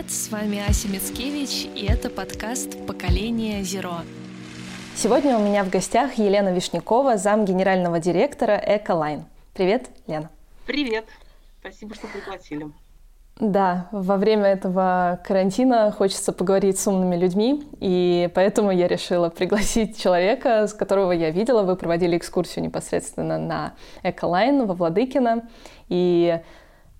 Привет, с вами Ася Мицкевич, и это подкаст «Поколение Зеро». Сегодня у меня в гостях Елена Вишнякова, зам генерального директора Эколайн. Привет, Лена. Привет. Спасибо, что пригласили. Да, во время этого карантина хочется поговорить с умными людьми, и поэтому я решила пригласить человека, с которого я видела. Вы проводили экскурсию непосредственно на Эколайн во Владыкино, и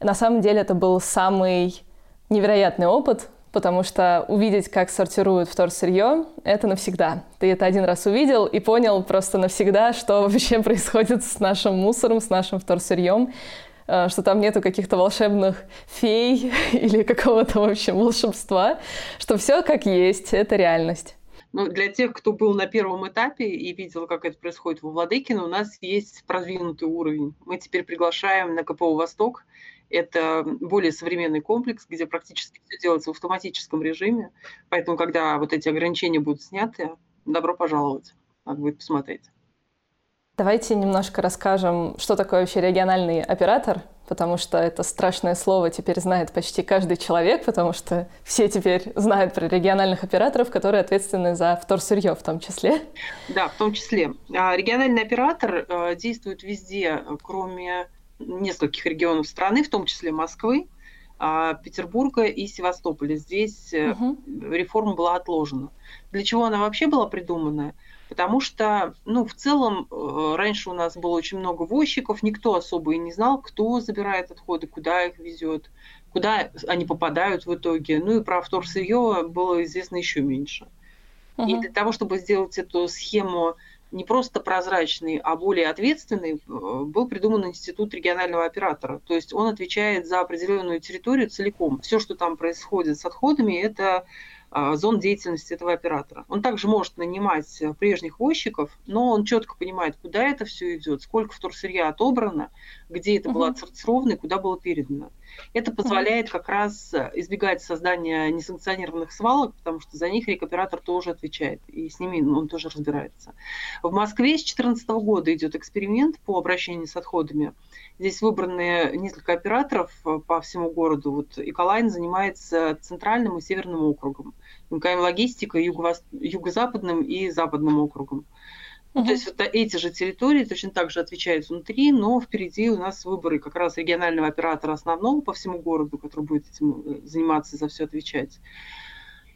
на самом деле это был самый невероятный опыт, потому что увидеть, как сортируют вторсырье, это навсегда. Ты это один раз увидел и понял просто навсегда, что вообще происходит с нашим мусором, с нашим вторсырьем, э, что там нету каких-то волшебных фей или какого-то, в общем, волшебства, что все как есть, это реальность. Ну, для тех, кто был на первом этапе и видел, как это происходит во Владыкино, у нас есть продвинутый уровень. Мы теперь приглашаем на КПО «Восток» Это более современный комплекс, где практически все делается в автоматическом режиме. Поэтому, когда вот эти ограничения будут сняты, добро пожаловать. Надо будет посмотреть. Давайте немножко расскажем, что такое вообще региональный оператор, потому что это страшное слово теперь знает почти каждый человек, потому что все теперь знают про региональных операторов, которые ответственны за вторсырье в том числе. Да, в том числе. А, региональный оператор э, действует везде, кроме нескольких регионов страны, в том числе Москвы, а, Петербурга и Севастополя. Здесь угу. реформа была отложена. Для чего она вообще была придумана? Потому что, ну, в целом, э, раньше у нас было очень много возчиков, никто особо и не знал, кто забирает отходы, куда их везет, куда они попадают в итоге. Ну и про вторсырье было известно еще меньше. Угу. И для того, чтобы сделать эту схему не просто прозрачный, а более ответственный, э, был придуман институт регионального оператора. То есть он отвечает за определенную территорию целиком. Все, что там происходит с отходами, это зон деятельности этого оператора. Он также может нанимать э, прежних возчиков, но он четко понимает, куда это все идет, сколько вторсырья отобрано, где это было отсортировано и куда было передано. Это позволяет как раз э, избегать создания несанкционированных свалок, потому что за них рекоператор тоже отвечает, и с ними он тоже разбирается. В Москве с 2014 года идет эксперимент по обращению с отходами. Здесь выбраны несколько операторов э, по всему городу. Вот Эколайн занимается центральным и северным округом. МКМ Логистика юго-западным и западным округом. Uh-huh. То есть вот эти же территории точно так же отвечают внутри, но впереди у нас выборы как раз регионального оператора основного по всему городу, который будет этим э, заниматься, за все отвечать.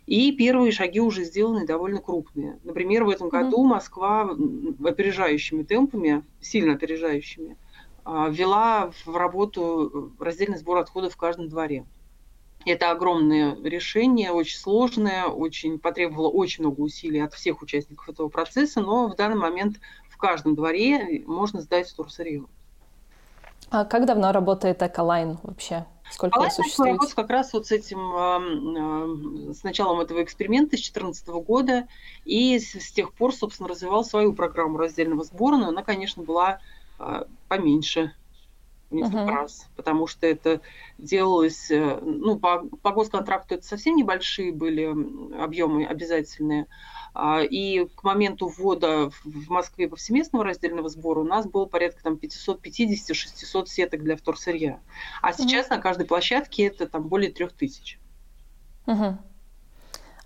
И первые шаги уже сделаны довольно крупные. Например, в этом году. Москва опережающими темпами, сильно опережающими, а, ввела в работу э, раздельный сбор отходов в каждом дворе. Это огромное решение, очень сложное, очень потребовало очень много усилий от всех участников этого процесса, но в данный момент в каждом дворе можно сдать вторсырье. А как давно работает Эколайн вообще? Сколько Эколайн существует? работает как раз вот с этим, с началом этого эксперимента с 2014 года, и с тех пор, собственно, развивал свою программу раздельного сбора, но она, конечно, была а, несколько uh-huh. раз, потому что это делалось, э, ну, по, по госконтракту это совсем небольшие были объемы обязательные, а, и к моменту ввода в Москве повсеместного раздельного сбора у нас было порядка там 550-600 сеток для вторсырья, а сейчас uh-huh. на каждой площадке это там более 3000. Uh-huh.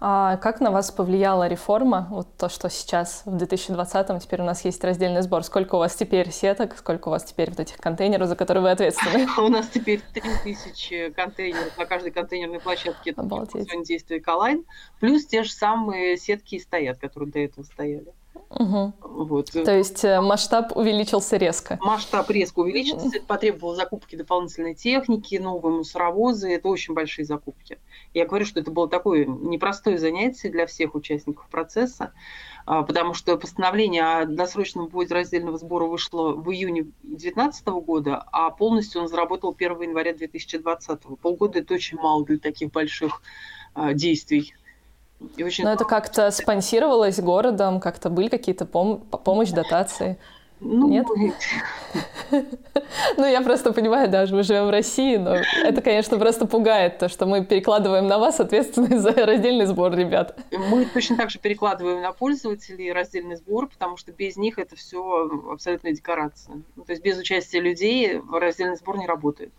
А как на вас повлияла реформа, вот то, что сейчас в 2020-м теперь у нас есть раздельный сбор? Сколько у вас теперь сеток, сколько у вас теперь вот этих контейнеров, за которые вы ответственны? У нас теперь 3000 контейнеров на каждой контейнерной площадке. Это действие Эколайн. Плюс те же самые сетки стоят, которые до этого стояли. Угу. Вот. То есть э, масштаб увеличился резко? Масштаб резко увеличился. Это потребовало закупки дополнительной техники, новые мусоровозы. Это очень большие закупки. Я говорю, что это было такое непростое занятие для всех участников процесса, а, потому что постановление о досрочном вводе раздельного сбора вышло в июне 2019 года, а полностью он заработал 1 января 2020. Полгода – это очень мало для таких больших а, действий. И очень Но это как-то спонсировалось городом, как-то были какие-то пом- помощь, дотации? Ну, Нет? Ну, я просто понимаю, даже мы живем в России, но это, конечно, просто пугает, то, что мы перекладываем на вас ответственность за раздельный сбор, ребят. Мы точно так же перекладываем на пользователей раздельный сбор, потому что без них это все абсолютная декорация. Ну, то есть без участия людей раздельный сбор не работает.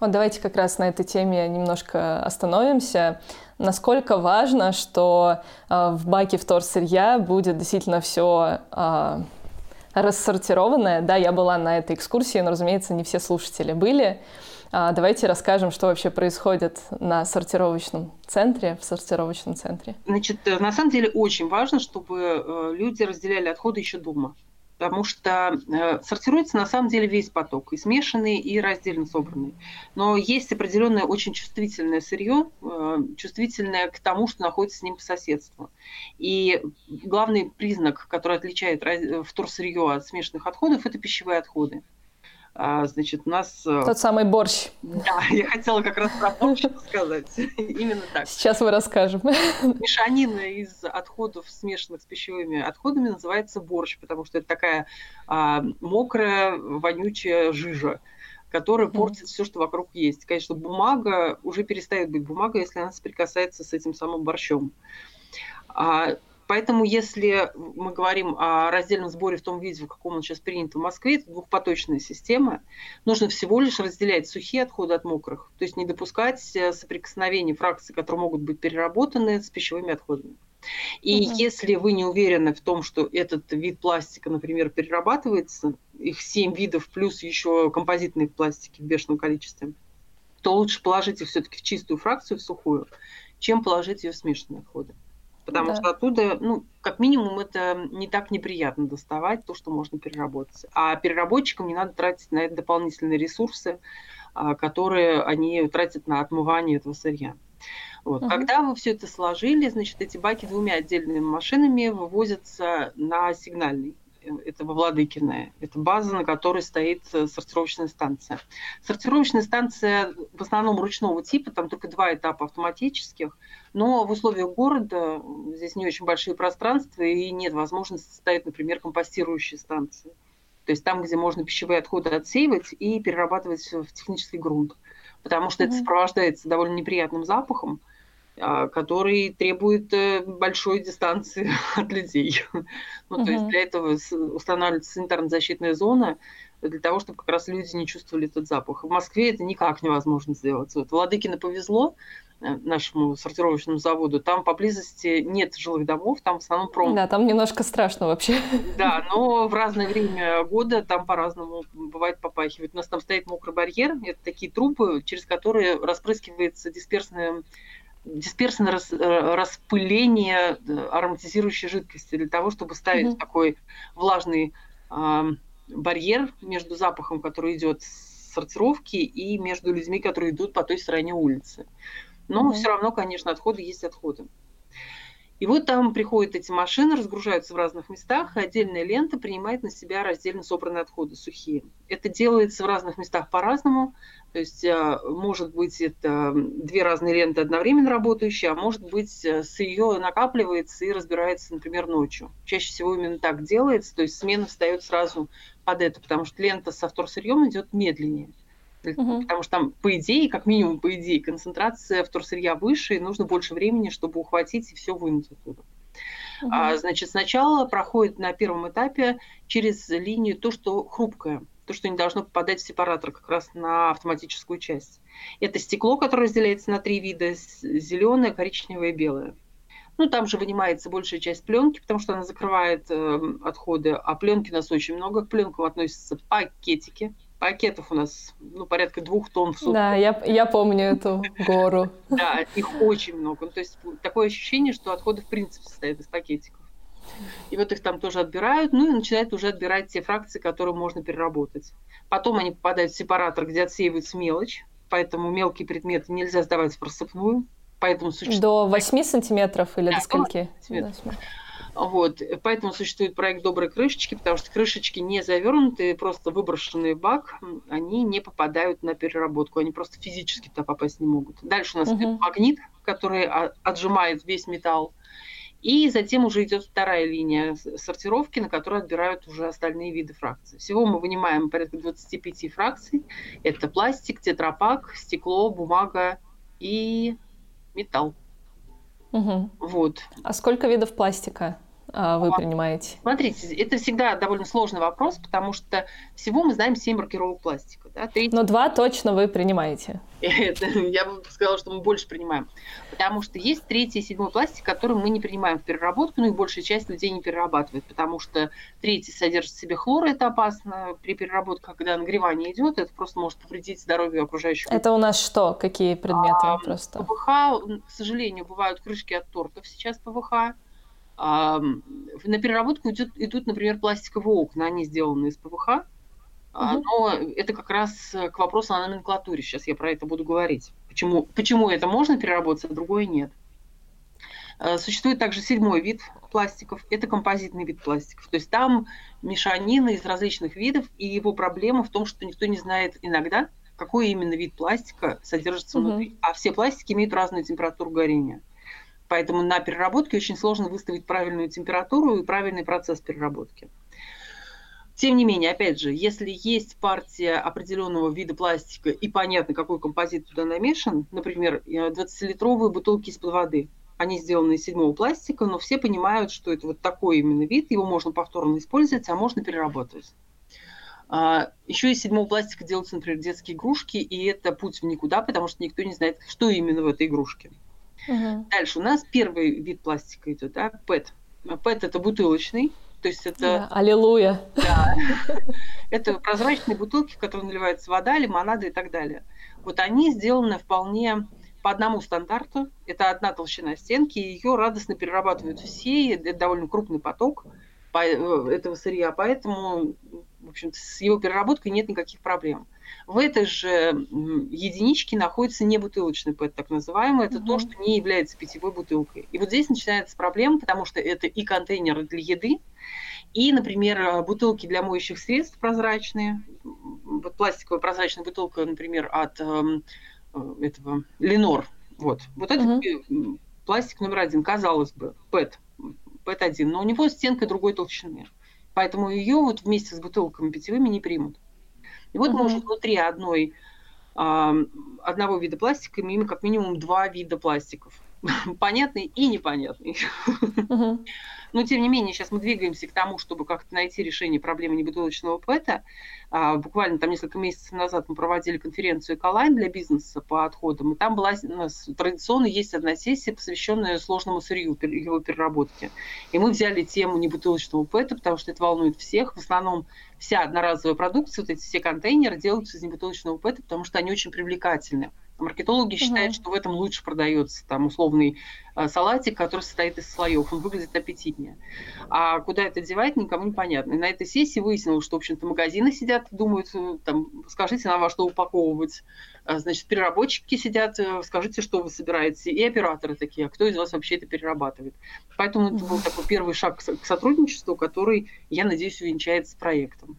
Вот давайте как раз на этой теме немножко остановимся. Насколько важно, что э, в баке вторсырья будет действительно все э, рассортированное. Да, я была на этой экскурсии, но, разумеется, не все слушатели были. А, давайте расскажем, что вообще происходит на сортировочном центре, в сортировочном центре. Значит, э, на самом деле очень важно, чтобы люди разделяли отходы еще дома потому что э, сортируется на самом деле весь поток, и смешанный, и раздельно собранный. Но есть определенное очень чувствительное сырье, э, чувствительное к тому, что находится с ним по соседству. И главный признак, который отличает вторсырье от смешанных отходов, это пищевые отходы. А, значит, у нас... Э, Тот самый борщ. Да, я хотела как раз про борщ сказать. Именно так. Сейчас мы расскажем. Мешанина из отходов, смешанных с пищевыми отходами, называется борщ, потому что это такая а, мокрая, вонючая жижа которая портит все, что вокруг есть. Конечно, бумага уже перестает быть бумагой, если она соприкасается с этим самым борщом. А Поэтому, если мы говорим о раздельном сборе в том виде, в каком он сейчас принят в Москве, это двухпоточная система, нужно всего лишь разделять сухие отходы от мокрых, то есть не допускать э, соприкосновения фракций, которые могут быть переработаны с пищевыми отходами. И угу. если вы не уверены в том, что этот вид пластика, например, перерабатывается, их семь видов плюс еще композитные пластики в бешеном количестве, то лучше положить их все-таки в чистую фракцию, в сухую, чем положить ее в смешанные отходы потому да. что оттуда, ну, как минимум, это не так неприятно доставать то, что можно переработать. А переработчикам не надо тратить на это дополнительные ресурсы, а, которые они тратят на отмывание этого сырья. Вот. Угу. Когда вы все это сложили, значит, эти баки двумя отдельными машинами вывозятся на сигнальный это во Владыкино. Это база, на которой стоит э, сортировочная станция. Сортировочная станция в основном ручного типа, там только два этапа автоматических, но в условиях города здесь не очень большие пространства и нет возможности ставить, например, компостирующие станции. То есть там, где можно пищевые отходы отсеивать и перерабатывать в технический грунт. Потому что mm-hmm. это сопровождается довольно неприятным запахом, который требует э, большой дистанции от людей. Ну, угу. то есть для этого устанавливается санитарно-защитная зона, для того, чтобы как раз люди не чувствовали этот запах. В Москве это никак невозможно сделать. Вот Владыкино повезло э, нашему сортировочному заводу. Там поблизости нет жилых домов, там в основном пром. Да, там немножко страшно вообще. Да, но в разное время года там по-разному бывает попахивает. У нас там стоит мокрый барьер, это такие трубы, через которые распрыскивается дисперсная дисперсное рас, э, распыление э, ароматизирующей жидкости для того, чтобы ставить mm-hmm. такой влажный э, барьер между запахом, который идет с сортировки, и между людьми, которые идут по той стороне улицы. Но mm-hmm. все равно, конечно, отходы есть отходы. И вот там приходят эти машины, разгружаются в разных местах, и отдельная лента принимает на себя раздельно собранные отходы сухие. Это делается в разных местах по-разному. То есть, а, может быть, это две разные ленты одновременно работающие, а может быть, э, сырье накапливается и разбирается, например, ночью. Чаще всего именно так делается, то есть смена встает сразу под это, потому что лента со вторсырьем идет медленнее. Угу. Потому что там, по идее, как минимум, по идее, концентрация вторсырья выше, и нужно больше времени, чтобы ухватить и все вынуть оттуда. Угу. А, значит, сначала проходит на первом этапе через линию то, что хрупкое, то, что не должно попадать в сепаратор как раз на автоматическую часть. Это стекло, которое разделяется на три вида, зеленое, коричневое и белое. Ну, там же вынимается большая часть пленки, потому что она закрывает э, отходы, а пленки у нас очень много. К пленкам относятся пакетики, пакетов у нас ну, порядка двух тонн в сутки. Да, я, я помню эту гору. Да, их очень много. Ну, то есть такое ощущение, что отходы в принципе состоят из пакетиков. И вот их там тоже отбирают, ну и начинают уже отбирать те фракции, которые можно переработать. Потом они попадают в сепаратор, где отсеиваются мелочь, поэтому мелкие предметы нельзя сдавать в просыпную. Поэтому существует... До 8 сантиметров или да, до скольки? До вот. Поэтому существует проект «Добрые крышечки», потому что крышечки не завернутые, просто выброшенные в бак, они не попадают на переработку, они просто физически туда попасть не могут. Дальше у нас угу. магнит, который отжимает весь металл, и затем уже идет вторая линия сортировки, на которой отбирают уже остальные виды фракций. Всего мы вынимаем порядка 25 фракций. Это пластик, тетрапак, стекло, бумага и металл. Угу. Вот. А сколько видов пластика вы принимаете? Смотрите, это всегда довольно сложный вопрос, потому что всего мы знаем 7 маркировок пластика. Да? Третий... Но два точно вы принимаете. Я бы сказала, что мы больше принимаем. Потому что есть третий и седьмой пластик, который мы не принимаем в переработку, ну и большая часть людей не перерабатывает, потому что третий содержит в себе хлор, это опасно при переработке, когда нагревание идет, это просто может повредить здоровью окружающих. Это у нас что? Какие предметы а, просто? ПВХ, к сожалению, бывают крышки от тортов сейчас ПВХ. На переработку идут, идут, например, пластиковые окна, они сделаны из ПВХ. Угу. Но это как раз к вопросу о номенклатуре. Сейчас я про это буду говорить. Почему, почему это можно переработать, а другое нет. А, существует также седьмой вид пластиков. Это композитный вид пластиков. То есть там мешанина из различных видов, и его проблема в том, что никто не знает иногда, какой именно вид пластика содержится угу. внутри. А все пластики имеют разную температуру горения. Поэтому на переработке очень сложно выставить правильную температуру и правильный процесс переработки. Тем не менее, опять же, если есть партия определенного вида пластика и понятно, какой композит туда намешан, например, 20-литровые э, бутылки из-под воды, они сделаны из седьмого пластика, но все понимают, что это вот такой именно вид, его можно повторно использовать, а можно переработать. А, еще из седьмого пластика делаются, например, детские игрушки, и это путь в никуда, потому что никто не знает, что именно в этой игрушке. Угу. Дальше у нас первый вид пластика идет, да, PET. PET это бутылочный, то есть это... Да, аллилуйя. Да. Это прозрачные бутылки, в которые наливается вода, лимонады и так далее. Вот они сделаны вполне по одному стандарту. Это одна толщина стенки, и ее радостно перерабатывают все. Это довольно крупный поток э, этого сырья, поэтому, в общем с его переработкой нет никаких проблем. В этой же единичке находится небутылочный ПЭТ, так называемый. Это угу. то, что не является питьевой бутылкой. И вот здесь начинается проблема, потому что это и контейнеры для еды, и, например, э, бутылки для моющих средств прозрачные. Вот пластиковая прозрачная бутылка, например, от эм, э, этого Ленор. Вот, вот это угу. пластик номер один, казалось бы, ПЭТ, ПЭТ-1, но у него стенка другой толщины. Поэтому ее вот вместе с бутылками питьевыми не примут. И вот угу. мы уже внутри одной, а, одного вида пластика имеем как минимум два вида пластиков. Понятный и непонятный. Угу. Но, тем не менее, сейчас мы двигаемся к тому, чтобы как-то найти решение проблемы небутылочного ПЭТа. А, буквально там несколько месяцев назад мы проводили конференцию «Эколайн» для бизнеса по отходам, и там была у нас традиционно есть одна сессия, посвященная сложному сырью, его переработке. И мы взяли тему небутылочного ПЭТа, потому что это волнует всех. В основном вся одноразовая продукция, вот эти все контейнеры делаются из небутылочного ПЭТа, потому что они очень привлекательны. Маркетологи угу. считают, что в этом лучше продается там условный э, салатик, который состоит из слоев. Он выглядит аппетитнее. А куда это девать, никому не понятно. И на этой сессии выяснилось, что, в общем-то, магазины сидят, думают, э, там, скажите нам, во что упаковывать. А, значит, переработчики сидят, э, скажите, что вы собираете. И операторы такие, а кто из вас вообще это перерабатывает? Поэтому это был такой первый шаг к сотрудничеству, который, я надеюсь, увенчается проектом.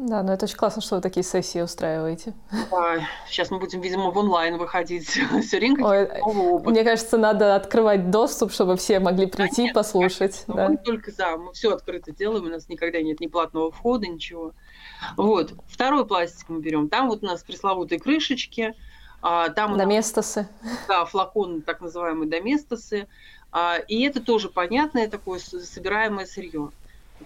Да, но это очень классно, что вы такие сессии устраиваете. Да, сейчас мы будем, видимо, в онлайн выходить все время. Ой, мне кажется, надо открывать доступ, чтобы все могли прийти, Конечно, послушать. Да. Мы только за, мы все открыто делаем, у нас никогда нет ни платного входа, ничего. Вот, второй пластик мы берем. Там вот у нас пресловутые крышечки. А, там доместосы. Да, флаконы, так называемые доместосы. А, и это тоже понятное такое собираемое сырье.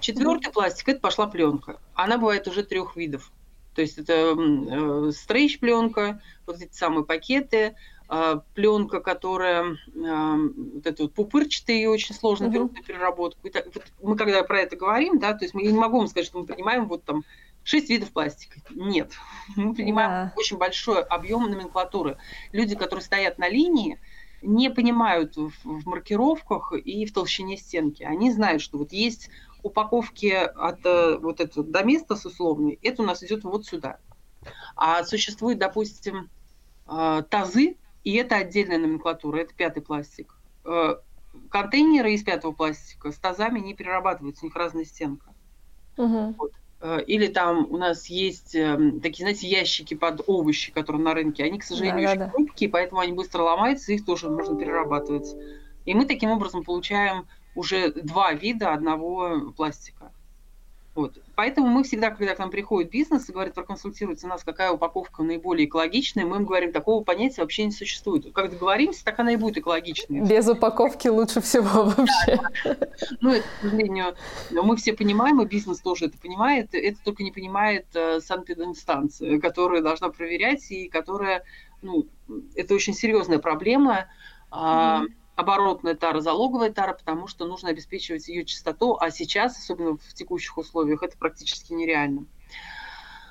Четвертый mm-hmm. пластик это пошла пленка. Она бывает уже трех видов. То есть это э, стрейч пленка, вот эти самые пакеты, э, пленка, которая э, вот это вот пупырчатая, ее очень сложно mm-hmm. берут на переработку. И так, вот мы когда про это говорим, да, то есть мы, я не могу вам сказать, что мы принимаем вот там шесть видов пластика. Нет. Мы принимаем yeah. очень большой объем номенклатуры. Люди, которые стоят на линии, не понимают в, в маркировках и в толщине стенки. Они знают, что вот есть упаковки от э, вот этого доместос условный, это у нас идет вот сюда. А существует, допустим, э, тазы, и это отдельная номенклатура, это пятый пластик. Э, контейнеры из пятого пластика с тазами не перерабатываются, у них разная стенка. Угу. Вот. Или там у нас есть такие, знаете, ящики под овощи, которые на рынке. Они, к сожалению, да, очень да, хрупкие, поэтому они быстро ломаются, их тоже можно перерабатывать. И мы таким образом получаем уже два вида одного пластика. Вот. Поэтому мы всегда, когда к нам приходит бизнес и говорит, проконсультируйте нас, какая упаковка наиболее экологичная, мы им говорим, такого понятия вообще не существует. Как договоримся, так она и будет экологичной. Без упаковки лучше всего вообще. Да. Ну, это, к сожалению, мы все понимаем, и бизнес тоже это понимает, это только не понимает э, санэпидинстанция, которая должна проверять и которая, ну, это очень серьезная проблема. Mm-hmm оборотная тара, залоговая тара, потому что нужно обеспечивать ее чистоту, а сейчас, особенно в текущих условиях, это практически нереально.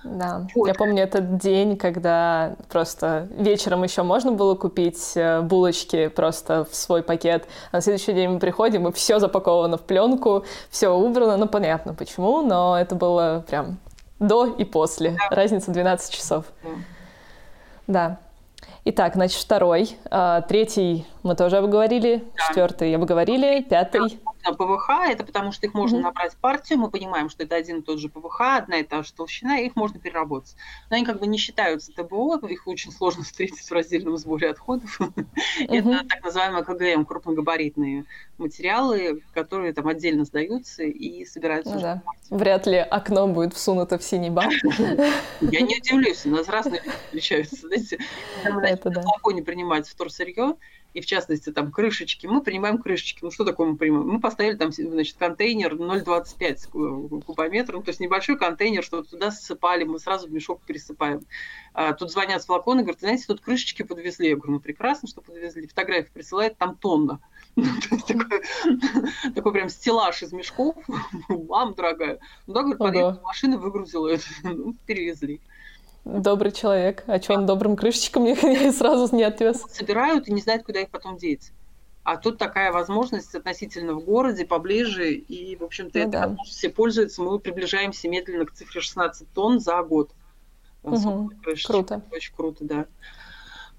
Да, вот. я помню этот день, когда просто вечером еще можно было купить э, булочки просто в свой пакет, а на следующий день мы приходим, и все запаковано в пленку, все убрано, ну понятно почему, но это было прям до и после, да. разница 12 часов. Да. да. Итак, значит, второй. А, третий мы тоже обговорили. Да. Четвертый обговорили. Пятый. ПВХ, это потому что их можно mm-hmm. набрать в партию, мы понимаем, что это один и тот же ПВХ, одна и та же толщина, их можно переработать. Но они как бы не считаются ТБО, их очень сложно встретить в раздельном сборе отходов. Это так называемые КГМ, крупногабаритные материалы, которые там отдельно сдаются и собираются. да. Вряд ли окно будет всунуто в синий бак. Я не удивлюсь, у нас разные люди встречаются. Знаете, когда мы на балконе принимать вторсырье, и в частности там крышечки, мы принимаем крышечки. Ну что такое мы принимаем? Мы поставили там значит, контейнер 0,25 кубометра, ну, то есть небольшой контейнер, что туда ссыпали, мы сразу в мешок пересыпаем. А, тут звонят с флакона говорят, знаете, тут крышечки подвезли. Я говорю, ну прекрасно, что подвезли. Фотографии присылает, там тонна. Ну, то есть такой, такой прям стеллаж из мешков. Мам, дорогая. Ну да, подъехала машина, выгрузила это. Ну, перевезли. Добрый человек. А что он добрым крышечкам мне сразу не отвез? Собирают и не знают, куда их потом деть. А тут такая возможность относительно в городе, поближе, и, в общем-то, ну, это да. все пользуются. Мы приближаемся медленно к цифре 16 тонн за год. Угу. Круто. Очень круто, да.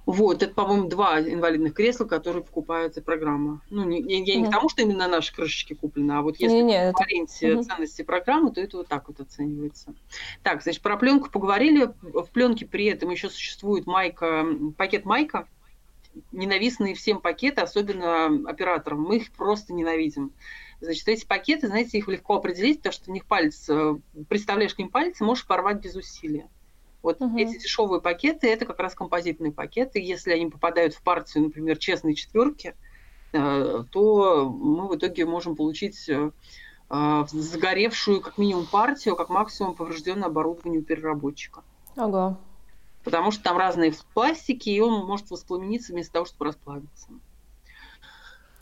Вот, это, по-моему, два инвалидных кресла, которые покупается программа. Ну, не, я, я не к тому, что именно наши крышечки куплены, а вот если не, не, говорить это... ценности программы, то это вот так вот оценивается. Так, значит, про пленку поговорили. В пленке при этом еще существует майка, пакет майка, ненавистные всем пакеты, особенно операторам. Мы их просто ненавидим. Значит, эти пакеты, знаете, их легко определить, потому что у них палец, э, представляешь к ним палец, можешь порвать без усилия. Вот угу. эти дешевые пакеты это как раз композитные пакеты. Если они попадают в партию, например, честные четверки, э, то мы в итоге можем получить э, э, загоревшую как минимум партию, как максимум поврежденное оборудование у переработчика. Ага. Потому что там разные пластики, и он может воспламениться вместо того, чтобы расплавиться.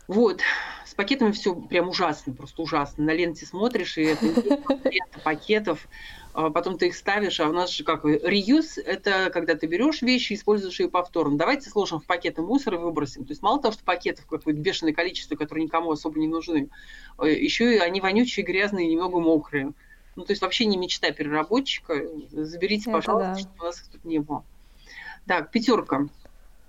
Вот, с пакетами все прям ужасно, просто ужасно. На ленте смотришь, и это лента пакетов. А потом ты их ставишь, а у нас же как реюз – это когда ты берешь вещи используешь ее повторно. Давайте сложим в пакеты мусор и выбросим. То есть мало того, что пакетов какое-то бешеное количество, которые никому особо не нужны, э, еще и они вонючие, грязные, немного мокрые. Ну, то есть вообще не мечта переработчика. Заберите, это пожалуйста, да. чтобы у нас их тут не было. Так, пятерка.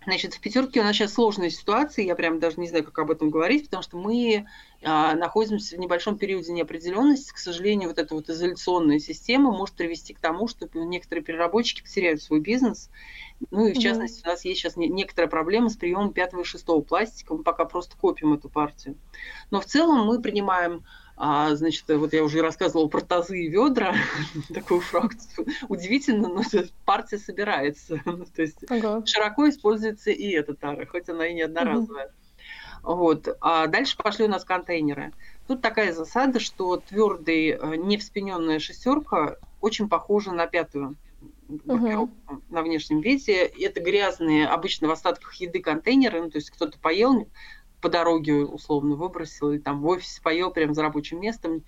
Значит, в пятерке у нас сейчас сложная ситуация, я прям даже не знаю, как об этом говорить, потому что мы а, находимся в небольшом периоде неопределенности. К сожалению, вот эта вот изоляционная система может привести к тому, что некоторые переработчики потеряют свой бизнес. Ну и в частности, mm-hmm. у нас есть сейчас не, некоторая проблема с приемом пятого и шестого пластика. Мы пока просто копим эту партию. Но в целом мы принимаем а, значит, вот я уже рассказывала про тазы и ведра, такую фракцию. Удивительно, но партия собирается. То есть ага. широко используется и эта тара, хоть она и не одноразовая. Угу. Вот. А дальше пошли у нас контейнеры. Тут такая засада, что твердый, э, невспененная шестерка очень похожа на пятую угу. на внешнем виде. Это грязные, обычно в остатках еды контейнеры, ну, то есть кто-то поел, по дороге условно выбросил, или там в офисе поел прямо за рабочим местом,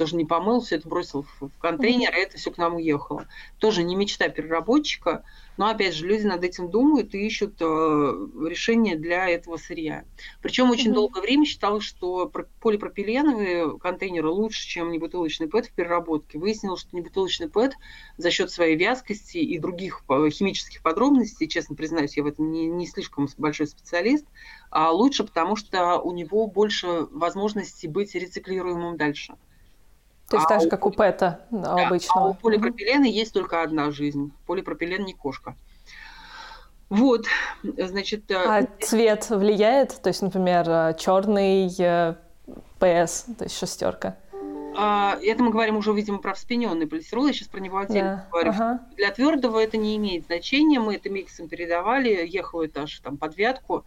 тоже не помыл, все это бросил в, контейнер, и это все к нам уехало. Тоже не мечта переработчика, но опять же люди над этим думают и ищут э, решение для этого сырья. Причем очень mm-hmm. долгое время считалось, что полипропиленовые контейнеры лучше, чем небутылочный ПЭТ в переработке. Выяснилось, что небутылочный ПЭТ за счет своей вязкости и других э, химических подробностей, честно признаюсь, я в этом не, не слишком большой специалист, а лучше, потому что у него больше возможностей быть рециклируемым дальше. То есть а так же, как у ПЭТа да, обычного. А у полипропилена есть только одна жизнь. Полипропилен не кошка. Вот, значит... Э, а цвет влияет? То есть, например, э, черный э, ПС, то есть шестерка? а, это мы говорим уже, видимо, про вспененный полистирол, я сейчас про него отдельно да. говорю. Ага. Для твердого это не имеет значения, мы это миксом передавали, ехал этаж там под вятку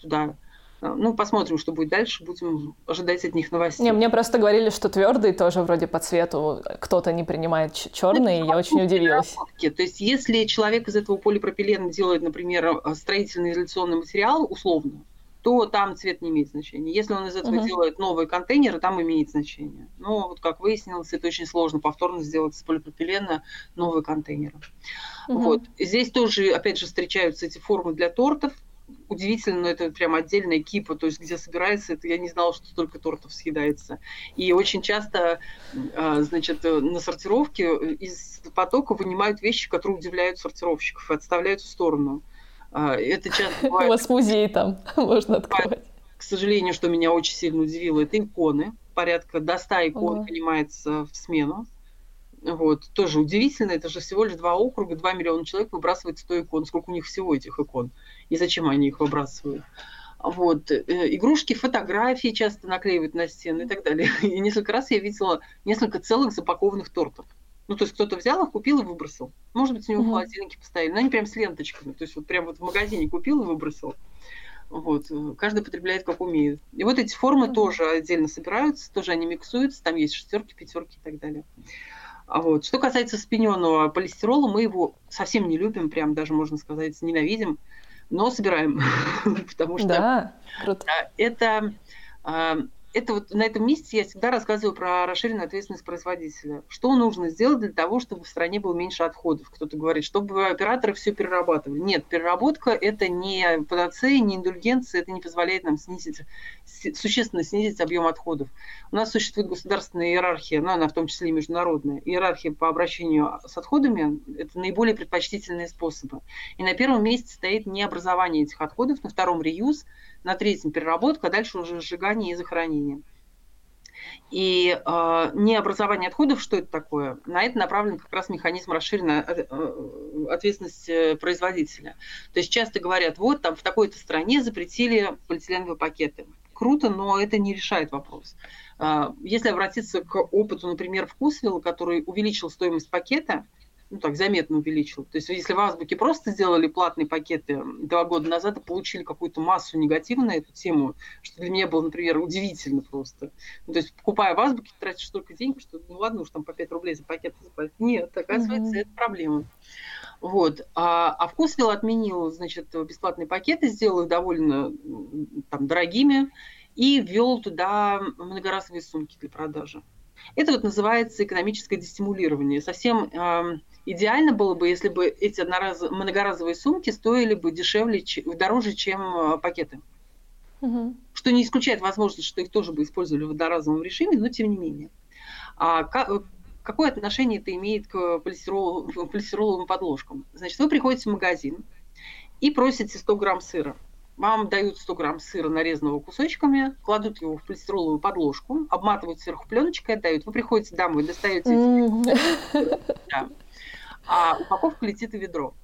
туда, ну, посмотрим, что будет дальше, будем ожидать от них новостей. Не, мне просто говорили, что твердый тоже вроде по цвету кто-то не принимает черный, и я очень удивилась. То есть, если человек из этого полипропилена делает, например, э, строительный изоляционный материал, условно, то там цвет не имеет значения. Если он из этого uh-huh. делает новые контейнеры, там имеет значение. Но вот как выяснилось, это очень сложно повторно сделать из полипропилена новые контейнеры. Uh-huh. Вот. Здесь тоже, опять же, встречаются эти формы для тортов удивительно, но это прям отдельная кипа, то есть где собирается, это я не знала, что столько тортов съедается. И очень часто, а, значит, на сортировке из потока вынимают вещи, которые удивляют сортировщиков и отставляют в сторону. А, это часто бывает... У вас музей там можно открывать. К сожалению, что меня очень сильно удивило, это иконы. Порядка до 100 икон Ого. понимается в смену. Вот. Тоже удивительно, это же всего лишь два округа, 2 миллиона человек выбрасывает 100 икон. Сколько у них всего этих икон? И зачем они их выбрасывают? Вот. Э, игрушки, фотографии часто наклеивают на стены и так далее. И несколько раз я видела несколько целых запакованных тортов. Ну, то есть кто-то взял их, купил и выбросил. Может быть, у него mm-hmm. в холодильнике поставили. Но они прям с ленточками. То есть вот прям вот в магазине купил и выбросил. Вот. Каждый потребляет как умеет. И вот эти формы mm-hmm. тоже отдельно собираются, тоже они миксуются, там есть шестерки, пятерки и так далее. А вот. Что касается спиненного полистирола, мы его совсем не любим, прям даже, можно сказать, ненавидим, но собираем, потому что да, круто. это а, это вот на этом месте я всегда рассказываю про расширенную ответственность производителя. Что нужно сделать для того, чтобы в стране было меньше отходов? Кто-то говорит, чтобы операторы все перерабатывали. Нет, переработка – это не панацея, не индульгенция, это не позволяет нам снизить, существенно снизить объем отходов. У нас существует государственная иерархия, ну, она в том числе и международная. Иерархия по обращению с отходами – это наиболее предпочтительные способы. И на первом месте стоит не образование этих отходов, на втором – реюз – на третьем переработка, а дальше уже сжигание и захоронение. И э, не образование отходов, что это такое? На это направлен как раз механизм расширенной э, э, ответственности производителя. То есть часто говорят, вот там в такой-то стране запретили полиэтиленовые пакеты. Круто, но это не решает вопрос. А, если обратиться к опыту, например, вкусвилла, который увеличил стоимость пакета, ну так, заметно увеличил. То есть если в Азбуке просто сделали платные пакеты два года назад и получили какую-то массу негатива на эту тему, что для меня было, например, удивительно просто. Ну, то есть покупая в Азбуке, тратишь столько денег, что ну ладно уж там по 5 рублей за пакет заплатить. Нет, оказывается, mm-hmm. это проблема. Вот. А, а Вкусвилл отменил, значит, бесплатные пакеты, сделал их довольно там, дорогими и ввел туда многоразовые сумки для продажи. Это вот называется экономическое дестимулирование. Совсем э, Идеально было бы, если бы эти одноразовые, многоразовые сумки стоили бы дешевле, дороже, чем э, пакеты. Угу. Что не исключает возможность, что их тоже бы использовали в одноразовом режиме, но тем не менее. А как, какое отношение это имеет к полистирол, полистироловым подложкам? Значит, вы приходите в магазин и просите 100 грамм сыра. Вам дают 100 грамм сыра, нарезанного кусочками, кладут его в полистироловую подложку, обматывают сверху пленочкой, отдают. Вы приходите домой, достаете эти... Да а упаковка летит в ведро.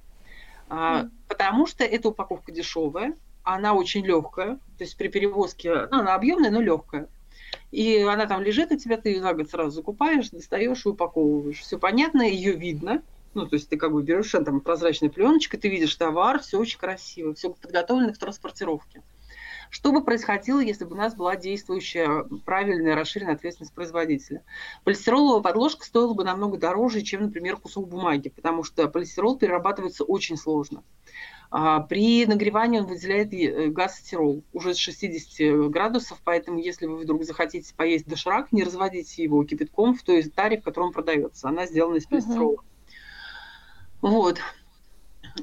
А, потому что эта упаковка дешевая, она очень легкая, то есть при перевозке, ну, она объемная, но легкая. И она там лежит у тебя, ты ее за год сразу закупаешь, достаешь и упаковываешь. Все понятно, ее видно. Ну, то есть ты как бы берешь там прозрачной пленочкой, ты видишь товар, все очень красиво, все подготовлено к транспортировке. Что бы происходило, если бы у нас была действующая правильная расширенная ответственность производителя? Полистироловая подложка стоила бы намного дороже, чем, например, кусок бумаги, потому что полистирол перерабатывается очень сложно. А, при нагревании он выделяет э, газ стирол уже с 60 градусов, поэтому если вы вдруг захотите поесть доширак, не разводите его кипятком в той таре, в которой он продается. Она сделана из полистирола. Uh-huh. Вот.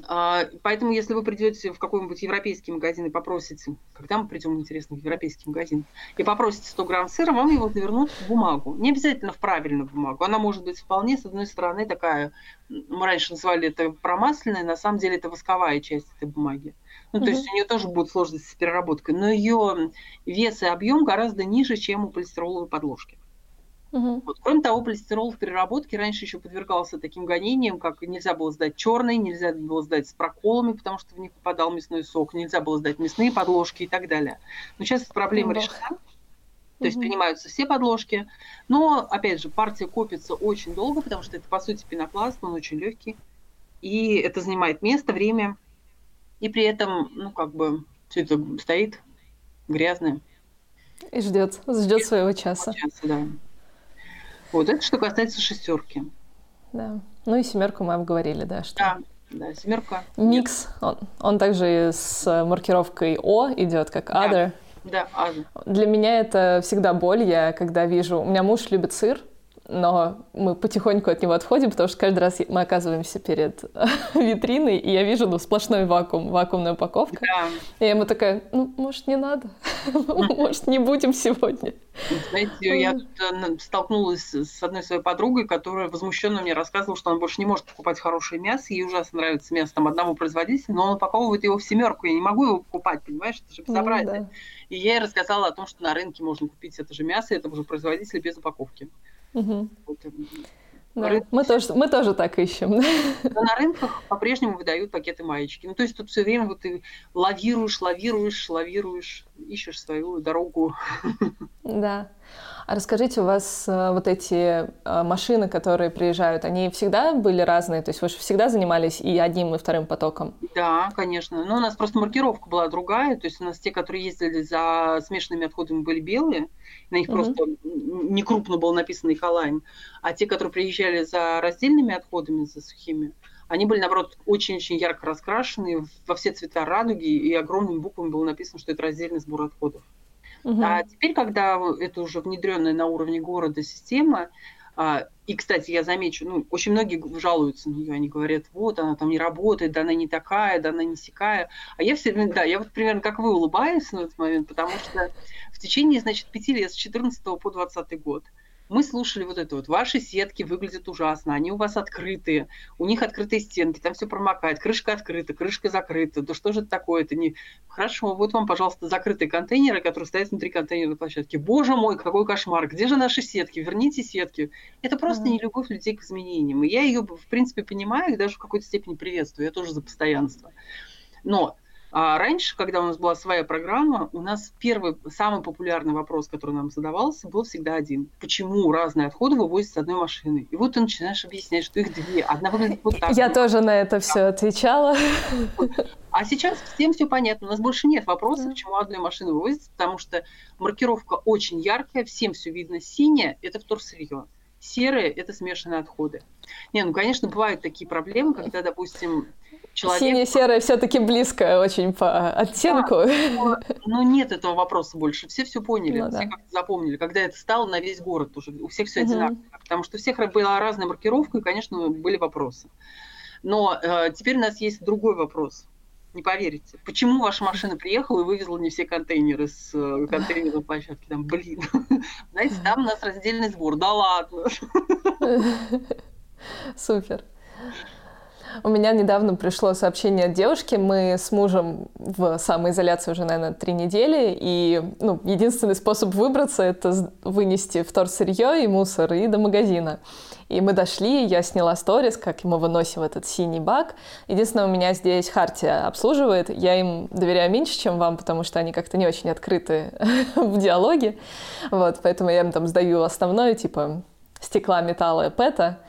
А, поэтому, если вы придете в какой-нибудь европейский магазин и попросите, когда мы придем, интересно, в европейский магазин, и попросите 100 грамм сыра, вам его завернут в бумагу. Не обязательно в правильную бумагу. Она может быть вполне, с одной стороны, такая, мы раньше называли это промасленная, на самом деле это восковая часть этой бумаги. Ну, то mm-hmm. есть у нее тоже будут сложности с переработкой, но ее вес и объем гораздо ниже, чем у полистироловой подложки. Угу. Вот. Кроме того, полистирол в переработке раньше еще подвергался таким гонениям, как нельзя было сдать черный, нельзя было сдать с проколами, потому что в них попадал мясной сок, нельзя было сдать мясные подложки и так далее. Но сейчас эта проблема угу. решена. То есть принимаются все подложки. Но, опять же, партия копится очень долго, потому что это, по сути, пенопласт, он очень легкий. И это занимает место, время. И при этом, ну, как бы, все это стоит грязное. И ждет, ждет своего часа. часа да. Вот это что касается шестерки. Да. Ну и семерку мы обговорили, да, что. Да, да, семерка. Микс, он, он также с маркировкой О идет, как other. Да, other. Для меня это всегда боль. Я когда вижу... У меня муж любит сыр, но мы потихоньку от него отходим, потому что каждый раз мы оказываемся перед витриной, и я вижу ну, сплошной вакуум, вакуумная упаковка. Да. И я ему такая, ну, может, не надо? может, не будем сегодня? Знаете, я э, столкнулась с одной своей подругой, которая возмущенно мне рассказывала, что она больше не может покупать хорошее мясо, ей ужасно нравится мясо там одного производителя, но он упаковывает его в семерку, я не могу его покупать, понимаешь, это же ну безобразие. Ну, да. И я ей рассказала о том, что на рынке можно купить это же мясо этого же производителя без упаковки. Угу. Да, рынке... мы, тоже, мы тоже так ищем. Но на рынках по-прежнему выдают пакеты маечки. Ну, то есть тут все время вот ты лавируешь, лавируешь, лавируешь, ищешь свою дорогу. Да. А расскажите, у вас э, вот эти э, машины, которые приезжают, они всегда были разные? То есть вы же всегда занимались и одним, и вторым потоком? Да, конечно. Но у нас просто маркировка была другая. То есть у нас те, которые ездили за смешанными отходами, были белые. На них угу. просто не крупно было написано «Эколайн». А те, которые приезжали за раздельными отходами, за сухими, они были, наоборот, очень-очень ярко раскрашены во все цвета радуги, и огромными буквами было написано, что это раздельный сбор отходов. Угу. А теперь, когда это уже внедренная на уровне города система, а, и, кстати, я замечу, ну, очень многие жалуются на нее, они говорят, вот, она там не работает, да она не такая, да она не сякая. А я все время, да, я вот примерно как вы улыбаюсь на этот момент, потому что в течение, значит, пяти лет, с 14 по 20 год, мы слушали вот это вот. Ваши сетки выглядят ужасно, они у вас открытые, у них открытые стенки, там все промокает, крышка открыта, крышка закрыта. Да что же это такое? Это не... Хорошо, вот вам, пожалуйста, закрытые контейнеры, которые стоят внутри контейнерной площадки. Боже мой, какой кошмар! Где же наши сетки? Верните сетки. Это просто mm-hmm. не любовь людей к изменениям. И я ее, в принципе, понимаю и даже в какой-то степени приветствую. Я тоже за постоянство. Но а раньше, когда у нас была своя программа, у нас первый, самый популярный вопрос, который нам задавался, был всегда один. Почему разные отходы вывозят с одной машины? И вот ты начинаешь объяснять, что их две. Одна выглядит вот так. Я тоже на это все отвечала. А сейчас всем все понятно. У нас больше нет вопросов, почему одной машины вывозят, потому что маркировка очень яркая, всем все видно. Синяя – это вторсырье. Серые – это смешанные отходы. Не, ну, конечно, бывают такие проблемы, когда, допустим, человек... Сине-серое все-таки близко очень по оттенку. Да, но, но нет этого вопроса больше. Все все поняли, ну, все да. как-то запомнили. Когда это стало на весь город уже, у всех все угу. одинаково. Потому что у всех была разная маркировка, и, конечно, были вопросы. Но э, теперь у нас есть другой вопрос. Не поверите. Почему ваша машина приехала и вывезла не все контейнеры с э, контейнерной площадки? Там, блин. Знаете, там у нас раздельный сбор. Да ладно. Супер. У меня недавно пришло сообщение от девушки. Мы с мужем в самоизоляции уже, наверное, три недели. И ну, единственный способ выбраться — это вынести вторсырье и мусор и до магазина. И мы дошли, я сняла сторис, как мы выносим этот синий бак. Единственное, у меня здесь Хартия обслуживает. Я им доверяю меньше, чем вам, потому что они как-то не очень открыты в диалоге. Вот, поэтому я им там сдаю основное, типа стекла, металла, пэта.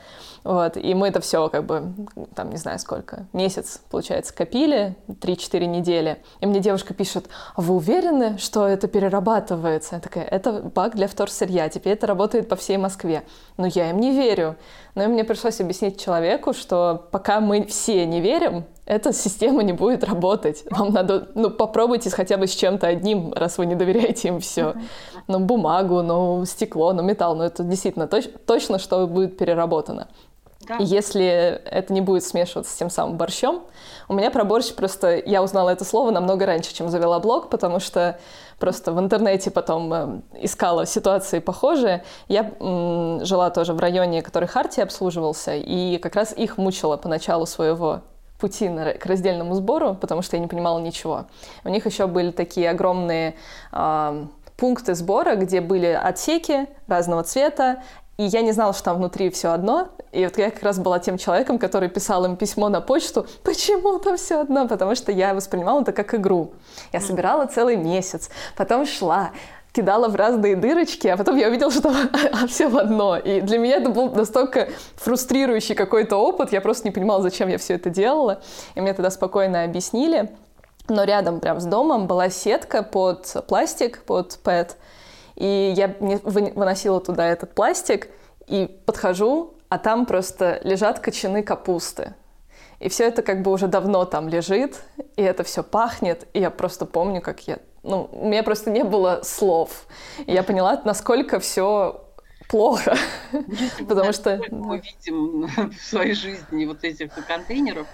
Вот, и мы это все как бы, там, не знаю сколько, месяц, получается, копили, 3-4 недели. И мне девушка пишет, а вы уверены, что это перерабатывается? Я такая, это бак для вторсырья, теперь это работает по всей Москве. Но я им не верю. Но мне пришлось объяснить человеку, что пока мы все не верим, эта система не будет работать. Вам надо, ну, попробуйте хотя бы с чем-то одним, раз вы не доверяете им все. Ну, бумагу, ну, стекло, ну, металл, ну, это действительно точ- точно, что будет переработано. Да. И если это не будет смешиваться с тем самым борщом, у меня про борщ просто... Я узнала это слово намного раньше, чем завела блог, потому что просто в интернете потом э, искала ситуации похожие. Я жила тоже в районе, который Харти обслуживался, и как раз их мучила поначалу своего пути к раздельному сбору, потому что я не понимала ничего. У них еще были такие огромные пункты сбора, где были отсеки разного цвета, и я не знала, что там внутри все одно. И вот я как раз была тем человеком, который писал им письмо на почту, почему там все одно, потому что я воспринимала это как игру. Я собирала целый месяц, потом шла, кидала в разные дырочки, а потом я увидела, что все в одно. И для меня это был настолько фрустрирующий какой-то опыт, я просто не понимала, зачем я все это делала. И мне тогда спокойно объяснили. Но рядом прям с домом была сетка под пластик, под ПЭТ. И я выносила туда этот пластик и подхожу, а там просто лежат кочаны капусты. И все это как бы уже давно там лежит, и это все пахнет, и я просто помню, как я... Ну, у меня просто не было слов. И я поняла, насколько все плохо. Потому что... Мы видим в своей жизни вот этих контейнеров.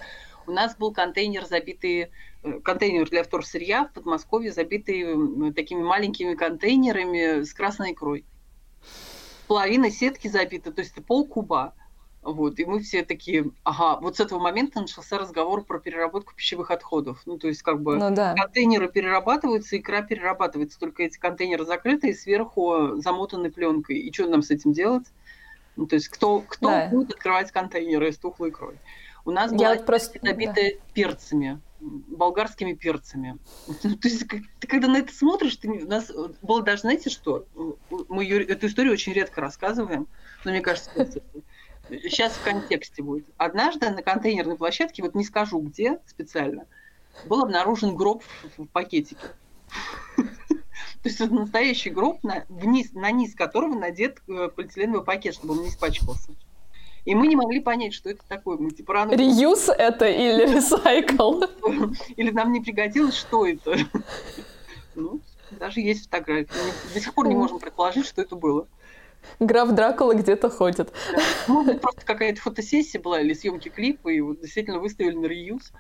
У нас был контейнер, забитый э, контейнер для вторсырья в Подмосковье, забитый такими маленькими контейнерами с красной икрой. Половина сетки забита, то есть это пол куба. Вот, и мы все такие, ага, вот с этого момента начался разговор про переработку пищевых отходов. Ну, то есть, как бы ну, да. контейнеры перерабатываются, икра перерабатывается, только эти контейнеры закрыты и сверху замотаны пленкой. И что нам с этим делать? Ну, то есть, кто, кто да. будет открывать контейнеры с тухлой икрой? У нас Я была просто... набитая да. перцами, болгарскими перцами. То есть, ты когда на это смотришь, ты, у нас было даже, знаете что, мы ее, эту историю очень редко рассказываем, но мне кажется, сейчас в контексте будет. Однажды на контейнерной площадке, вот не скажу где специально, был обнаружен гроб в пакетике. То есть это настоящий гроб, на, вниз, на низ которого надет э, полиэтиленовый пакет, чтобы он не испачкался. И мы не могли понять, что это такое. Мы типа рано... Реюз это или ресайкл? Или нам не пригодилось, что это? Ну, даже есть фотографии. До сих пор не можем предположить, что это было. Граф Дракула где-то ходит. Может просто какая-то фотосессия была или съемки клипа, и вот действительно выставили на реюз.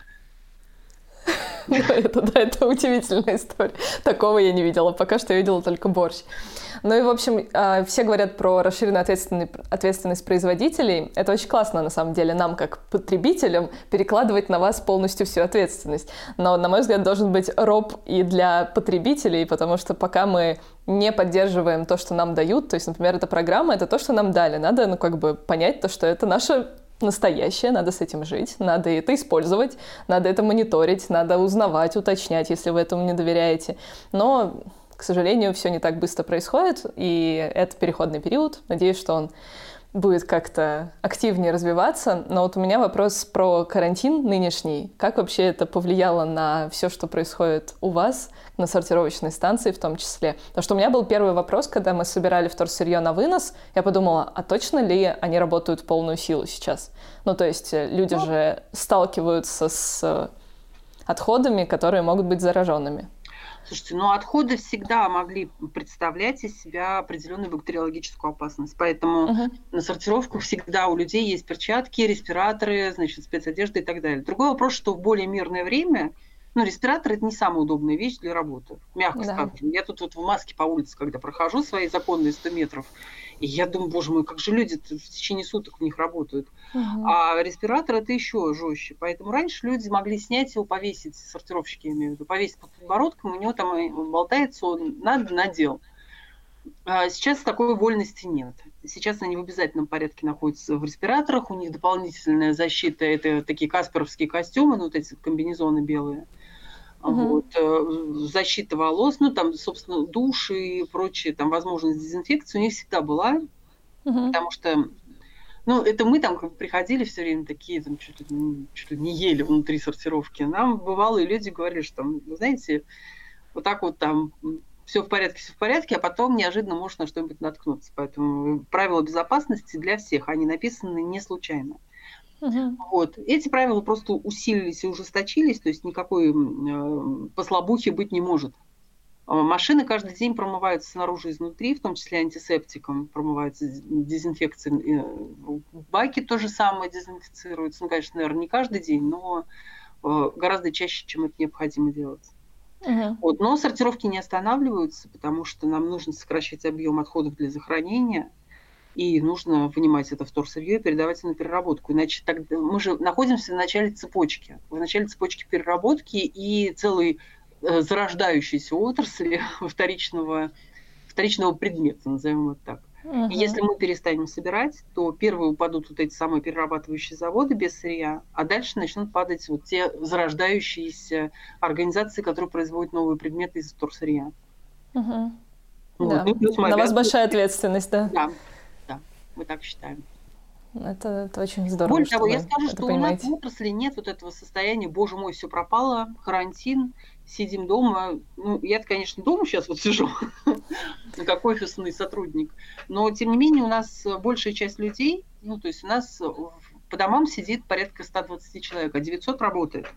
Это, да, это удивительная история. Такого я не видела. Пока что я видела только борщ. Ну и, в общем, а, все говорят про расширенную ответственность производителей. Это очень классно, на самом деле, нам, как потребителям, перекладывать на вас полностью всю ответственность. Но, на мой взгляд, должен быть роб и для потребителей, потому что пока мы не поддерживаем то, что нам дают, то есть, например, эта программа — это то, что нам дали. Надо, ну, как бы понять то, что это наша настоящее, надо с этим жить, надо это использовать, надо это мониторить, надо узнавать, уточнять, если вы этому не доверяете. Но, к сожалению, все не так быстро происходит, и это переходный период. Надеюсь, что он будет как-то активнее развиваться. Но вот у меня вопрос про карантин нынешний. Как вообще это повлияло на все, что происходит у вас, на сортировочной станции в том числе? Потому что у меня был первый вопрос, когда мы собирали вторсырье на вынос, я подумала, а точно ли они работают в полную силу сейчас? Ну, то есть э, люди ну. же сталкиваются с отходами, которые могут быть зараженными. Слушайте, ну отходы всегда могли представлять из себя определенную бактериологическую опасность. Поэтому uh-huh. на сортировку всегда у людей есть перчатки, респираторы, значит, спецодежда и так далее. Другой вопрос, что в более мирное время ну, респиратор это не самая удобная вещь для работы, мягко да. скажем. Я тут вот в маске по улице, когда прохожу свои законные 100 метров, и я думаю, боже мой, как же люди в течение суток в них работают. Угу. А респиратор это еще жестче. Поэтому раньше люди могли снять его, повесить, сортировщики, я имею в виду, повесить под подбородком, у него там болтается, он надо, надел. А сейчас такой вольности нет. Сейчас они в обязательном порядке находятся в респираторах, у них дополнительная защита, это такие касперовские костюмы, ну, вот эти комбинезоны белые. Угу. Вот, э, защита волос, ну там, собственно, душ и прочие, там, возможность дезинфекции у них всегда была, угу. потому что, ну, это мы там приходили все время такие, там, что-то, что-то не ели внутри сортировки. Нам бывало, и люди говорили, что, там, знаете, вот так вот там все в порядке, все в порядке, а потом неожиданно может на что-нибудь наткнуться. Поэтому правила безопасности для всех, они написаны не случайно. Угу. Вот. Эти правила просто усилились и ужесточились, то есть никакой э, послабухи быть не может. А машины каждый день промываются снаружи и изнутри, в том числе антисептиком промываются дезинфекцией. Э, баки то же самое дезинфицируются. Ну, конечно, наверное, не каждый день, но э, гораздо чаще, чем это необходимо делать. Uh-huh. Вот. Но сортировки не останавливаются, потому что нам нужно сокращать объем отходов для захоронения и нужно вынимать это вторсырье и передавать на переработку. Иначе тогда мы же находимся в начале цепочки, в начале цепочки переработки и целой э, зарождающейся отрасли вторичного, вторичного предмета, назовем это так. Угу. И если мы перестанем собирать, то первые упадут вот эти самые перерабатывающие заводы без сырья, а дальше начнут падать вот те зарождающиеся организации, которые производят новые предметы из вторсырья. Угу. Да. Вот. Ну, На вас большая ответственность, да? Да, да, мы так считаем. Это, это очень здорово. Более того, я скажу, что понимаете. у нас в отрасли нет вот этого состояния, боже мой, все пропало, карантин, сидим дома. Ну, я конечно, дома сейчас вот сижу, как офисный сотрудник, но, тем не менее, у нас большая часть людей, ну, то есть у нас по домам сидит порядка 120 человек, а 900 работает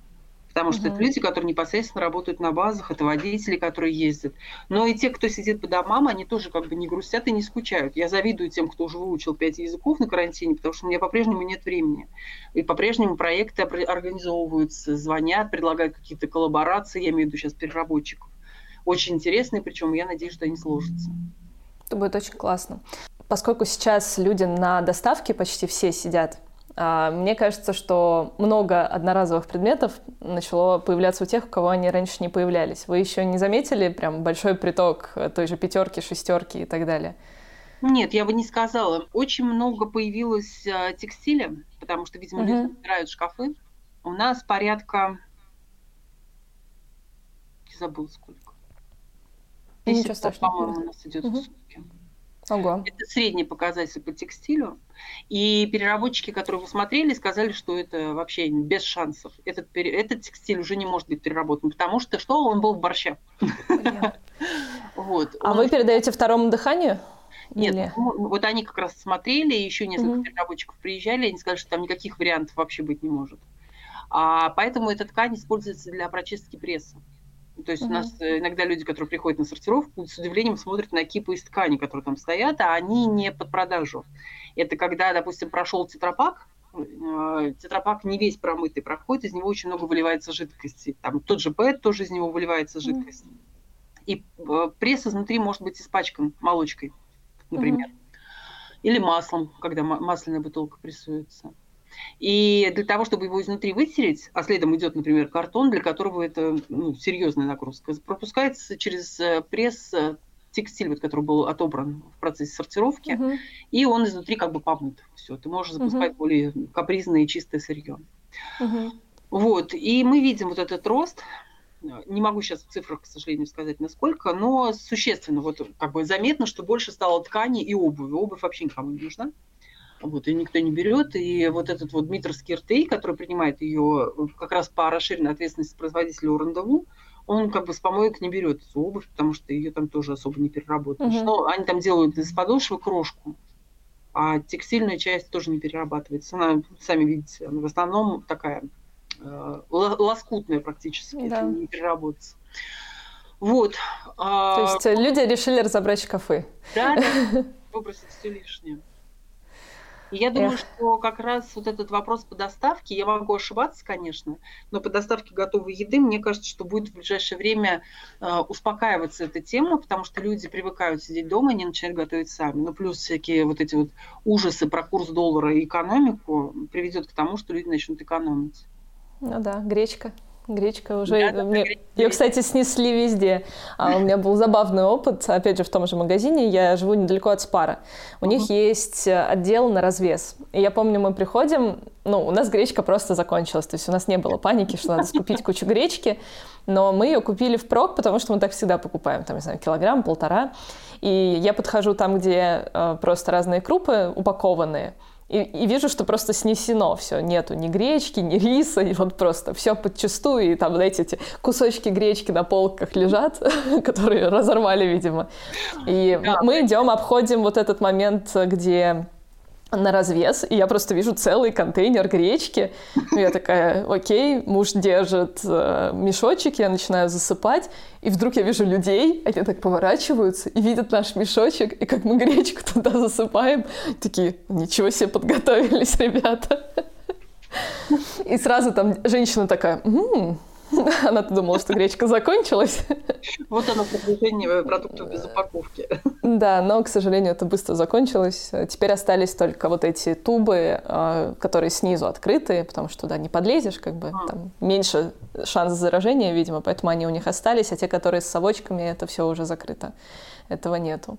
потому что угу. это люди, которые непосредственно работают на базах, это водители, которые ездят. Но и те, кто сидит по домам, они тоже как бы не грустят и не скучают. Я завидую тем, кто уже выучил пять языков на карантине, потому что у меня по-прежнему нет времени. И по-прежнему проекты организовываются, звонят, предлагают какие-то коллаборации, я имею в виду сейчас переработчиков. Очень интересные, причем я надеюсь, что они сложатся. Это будет очень классно. Поскольку сейчас люди на доставке почти все сидят, мне кажется, что много одноразовых предметов начало появляться у тех, у кого они раньше не появлялись. Вы еще не заметили прям большой приток той же пятерки, шестерки и так далее? Нет, я бы не сказала. Очень много появилось э, текстиля, потому что, видимо, угу. люди собирают шкафы. У нас порядка... Я забыла сколько. Ничего страшного. По-моему, у нас идет угу. в сутки. Ого. Это средний показатель по текстилю. И переработчики, которые вы смотрели, сказали, что это вообще без шансов. Этот, этот текстиль уже не может быть переработан, потому что что? Он был в борще. Вот. А вы передаете второму дыханию? Нет, Или... ну, вот они как раз смотрели, еще несколько угу. переработчиков приезжали, они сказали, что там никаких вариантов вообще быть не может. А, поэтому эта ткань используется для прочистки пресса. То есть угу. у нас э, иногда люди, которые приходят на сортировку, с удивлением смотрят на кипы из ткани, которые там стоят, а они не под продажу. Это когда, допустим, прошел тетрапак, э, тетрапак не весь промытый проходит, из него очень много выливается жидкости. Там тот же ПЭТ тоже из него выливается жидкость. mm И э, пресс изнутри может быть испачкан молочкой, например. mm Или маслом, когда масляная бутылка прессуется. И для того, чтобы его изнутри вытереть, а следом идет, например, картон, для которого это ну, серьезная нагрузка, пропускается через э, пресс э, текстиль, вот, который был отобран в процессе сортировки, угу. и он изнутри как бы помыт. Все, ты можешь запускать угу. более капризное и чистое сырье. Угу. Вот, и мы видим вот этот рост. Не могу сейчас в цифрах, к сожалению, сказать, насколько, но существенно, вот как бы заметно, что больше стало ткани и обуви. Обувь вообще никому не нужна вот, и никто не берет. И вот этот вот Дмитровский РТИ, который принимает ее как раз по расширенной ответственности производителя рандеву, он как бы с помоек не берет эту обувь, потому что ее там тоже особо не переработаешь. Угу. Но они там делают из подошвы крошку, а текстильная часть тоже не перерабатывается. Она, сами видите, она в основном такая э, лоскутная практически, да. не переработается. Вот. А То есть люди решили разобрать шкафы. Да, да, выбросить все лишнее. И я думаю, Эх. что как раз вот этот вопрос по доставке, я могу ошибаться, конечно, но по доставке готовой еды, мне кажется, что будет в ближайшее время э, успокаиваться эта тема, потому что люди привыкают сидеть дома, они начинают готовить сами. Ну, плюс всякие вот эти вот ужасы про курс доллара и экономику приведет к тому, что люди начнут экономить. Ну да, гречка. Гречка уже... Да, мне... Ее, кстати, снесли везде. А у меня был забавный опыт, опять же, в том же магазине. Я живу недалеко от Спара. У uh-huh. них есть э, отдел на развес. И я помню, мы приходим, ну, у нас гречка просто закончилась. То есть у нас не было паники, что надо скупить кучу гречки. Но мы ее купили впрок, потому что мы так всегда покупаем, там, не знаю, килограмм, полтора. И я подхожу там, где э, просто разные крупы упакованные. И, и вижу, что просто снесено все. Нету ни гречки, ни риса, и вот просто все подчастую. И там, знаете, эти кусочки гречки на полках лежат, которые разорвали, видимо. И мы идем, обходим вот этот момент, где на развес, и я просто вижу целый контейнер гречки. И я такая, окей, муж держит э, мешочек, я начинаю засыпать, и вдруг я вижу людей, они так поворачиваются и видят наш мешочек, и как мы гречку туда засыпаем, такие, ничего себе подготовились, ребята. И сразу там женщина такая, Она-то думала, что гречка закончилась. Вот оно продвижение продуктов без упаковки. Да, но, к сожалению, это быстро закончилось. Теперь остались только вот эти тубы, а, которые снизу открыты, потому что туда не подлезешь, как бы а. там меньше шанс заражения, видимо, поэтому они у них остались, а те, которые с совочками, это все уже закрыто. Этого нету.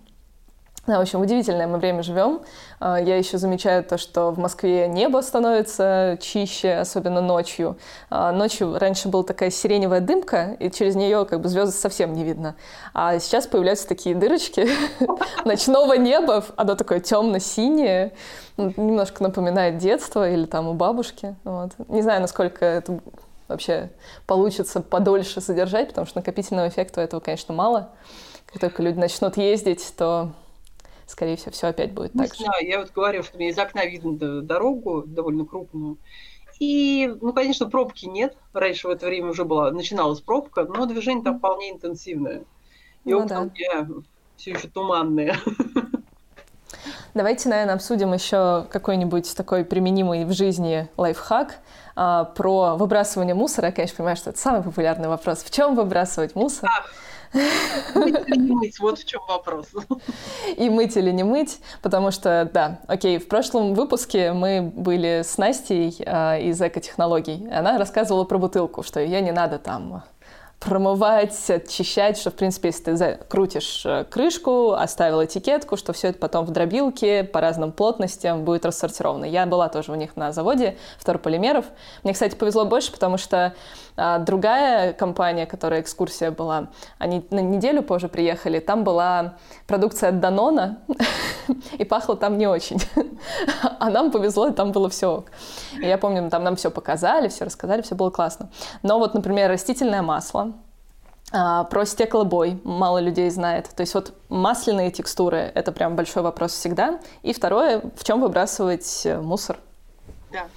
В общем, удивительное мы время живем. А, я еще замечаю то, что в Москве небо становится чище, особенно ночью. А, ночью раньше была такая сиреневая дымка, и через нее как бы звезды совсем не видно. А сейчас появляются такие дырочки ночного неба, оно такое темно-синее, немножко напоминает детство или там у бабушки. Вот. Не знаю, насколько это вообще получится подольше содержать, потому что накопительного эффекта этого, конечно, мало. Как только люди начнут ездить, то скорее всего, все опять будет не так знаю, же. Я вот говорю, что мне из окна видно дорогу довольно крупную. И, ну, конечно, пробки нет. Раньше в это время уже была, начиналась пробка, но движение там вполне интенсивное. И ну, да. у меня все еще туманные. Давайте, наверное, обсудим еще какой-нибудь такой применимый в жизни лайфхак а, про выбрасывание мусора. Я, конечно, понимаю, что это самый популярный вопрос. В чем выбрасывать мусор? Ах Мыть или не мыть, вот в чем вопрос. И мыть или не мыть, потому что, да, окей, в прошлом выпуске мы были с Настей э, из экотехнологий. Она рассказывала про бутылку, что ее не надо там промывать, очищать, что, в принципе, если ты закрутишь э, крышку, оставил этикетку, что все это потом в дробилке по разным плотностям будет рассортировано. Я была тоже у них на заводе вторполимеров. Мне, кстати, повезло больше, потому что а, другая компания, которая экскурсия была, они на неделю позже приехали, там была продукция от Данона, и пахло там не очень. А нам повезло, там было все ок. Я помню, там нам все показали, все рассказали, все было классно. Но вот, например, растительное масло, про стеклобой мало людей знает. То есть вот масляные текстуры — это прям большой вопрос всегда. И второе, в чем выбрасывать э, мусор? Да.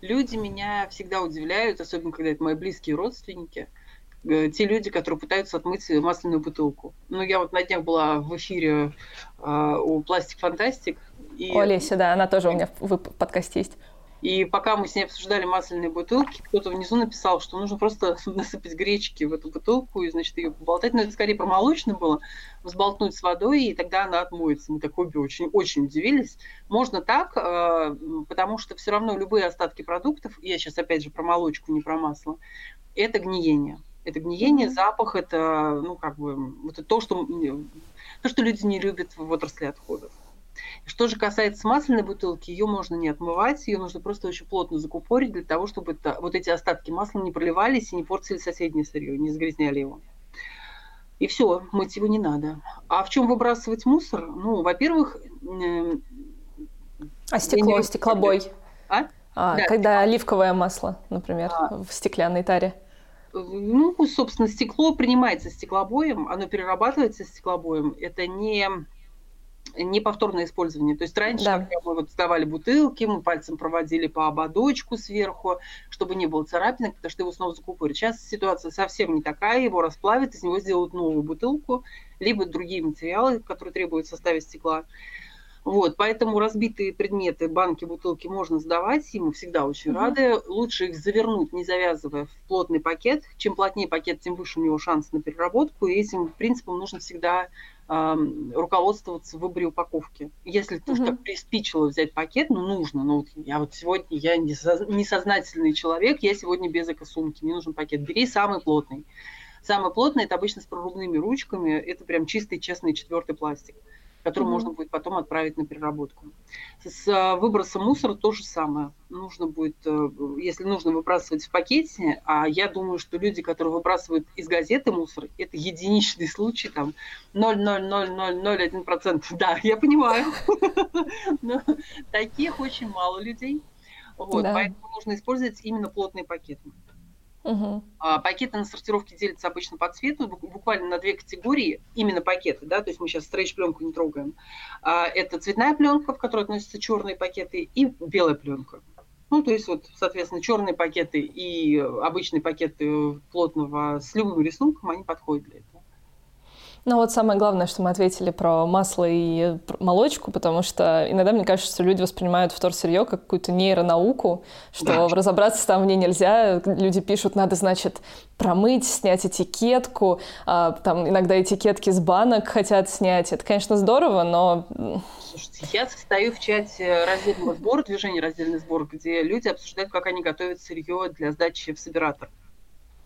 Люди меня всегда удивляют, особенно когда это мои близкие родственники, э, те люди, которые пытаются отмыть масляную бутылку. Ну, я вот на днях была в эфире э, у Пластик Фантастик. И... Олеси, да, она тоже у меня в подкасте есть. И пока мы с ней обсуждали масляные бутылки, кто-то внизу написал, что нужно просто насыпать гречки в эту бутылку и, значит, ее поболтать. Но это скорее про молочное было. Взболтнуть с водой, и тогда она отмоется. Мы так обе очень, очень удивились. Можно так, э, потому что все равно любые остатки продуктов, я сейчас опять же про молочку, не про масло, это гниение. Это гниение, запах, это, ну, как бы, это то, что, то, что люди не любят в отрасли отходов. Что же касается масляной бутылки, ее можно не отмывать, ее нужно просто очень плотно закупорить для того, чтобы это, вот эти остатки масла не проливались и не портили соседнее сырье, не загрязняли его. И все, мыть его не надо. А в чем выбрасывать мусор? Ну, во-первых... Э, а стекло, не... стеклобой? А? А, да, когда оливковое масло, например, а. в стеклянной таре. Ну, собственно, стекло принимается стеклобоем, оно перерабатывается стеклобоем. Это не неповторное использование. То есть раньше, да. когда мы вот сдавали бутылки, мы пальцем проводили по ободочку сверху, чтобы не было царапинок, потому что его снова закупорят. Сейчас ситуация совсем не такая, его расплавят, из него сделают новую бутылку, либо другие материалы, которые требуют в составе стекла. Вот, поэтому разбитые предметы, банки, бутылки можно сдавать, и мы всегда очень mm-hmm. рады. Лучше их завернуть, не завязывая в плотный пакет. Чем плотнее пакет, тем выше у него шанс на переработку. И этим принципом нужно всегда руководствоваться в выборе упаковки. Если ты уж так приспичило взять пакет, ну нужно. Ну вот я вот сегодня, я несознательный человек, я сегодня без эко-сумки, мне нужен пакет. Бери самый плотный. Самый плотный это обычно с прорубными ручками, это прям чистый, честный четвертый пластик который mm-hmm. можно будет потом отправить на переработку. С а, выбросом мусора то же самое. Нужно будет, э, если нужно выбрасывать в пакете, а я думаю, что люди, которые выбрасывают из газеты мусор, это единичный случай, там 0,00001%. Да, я понимаю. Но таких очень мало людей. Вот, поэтому нужно использовать именно плотные пакеты. Угу. Пакеты на сортировке делятся обычно по цвету, буквально на две категории, именно пакеты, да, то есть мы сейчас стрейч-пленку не трогаем. А, это цветная пленка, в которой относятся черные пакеты, и белая пленка. Ну, то есть вот, соответственно, черные пакеты и обычные пакеты плотного с любым рисунком, они подходят для этого. Ну вот самое главное, что мы ответили про масло и молочку, потому что иногда мне кажется, что люди воспринимают вторсырье как какую-то нейронауку, что да. разобраться там в ней нельзя. Люди пишут, надо, значит, промыть, снять этикетку. А, там иногда этикетки с банок хотят снять. Это, конечно, здорово, но... Слушайте, я состою в чате раздельного сбора, движение раздельный сбор, где люди обсуждают, как они готовят сырье для сдачи в собиратор.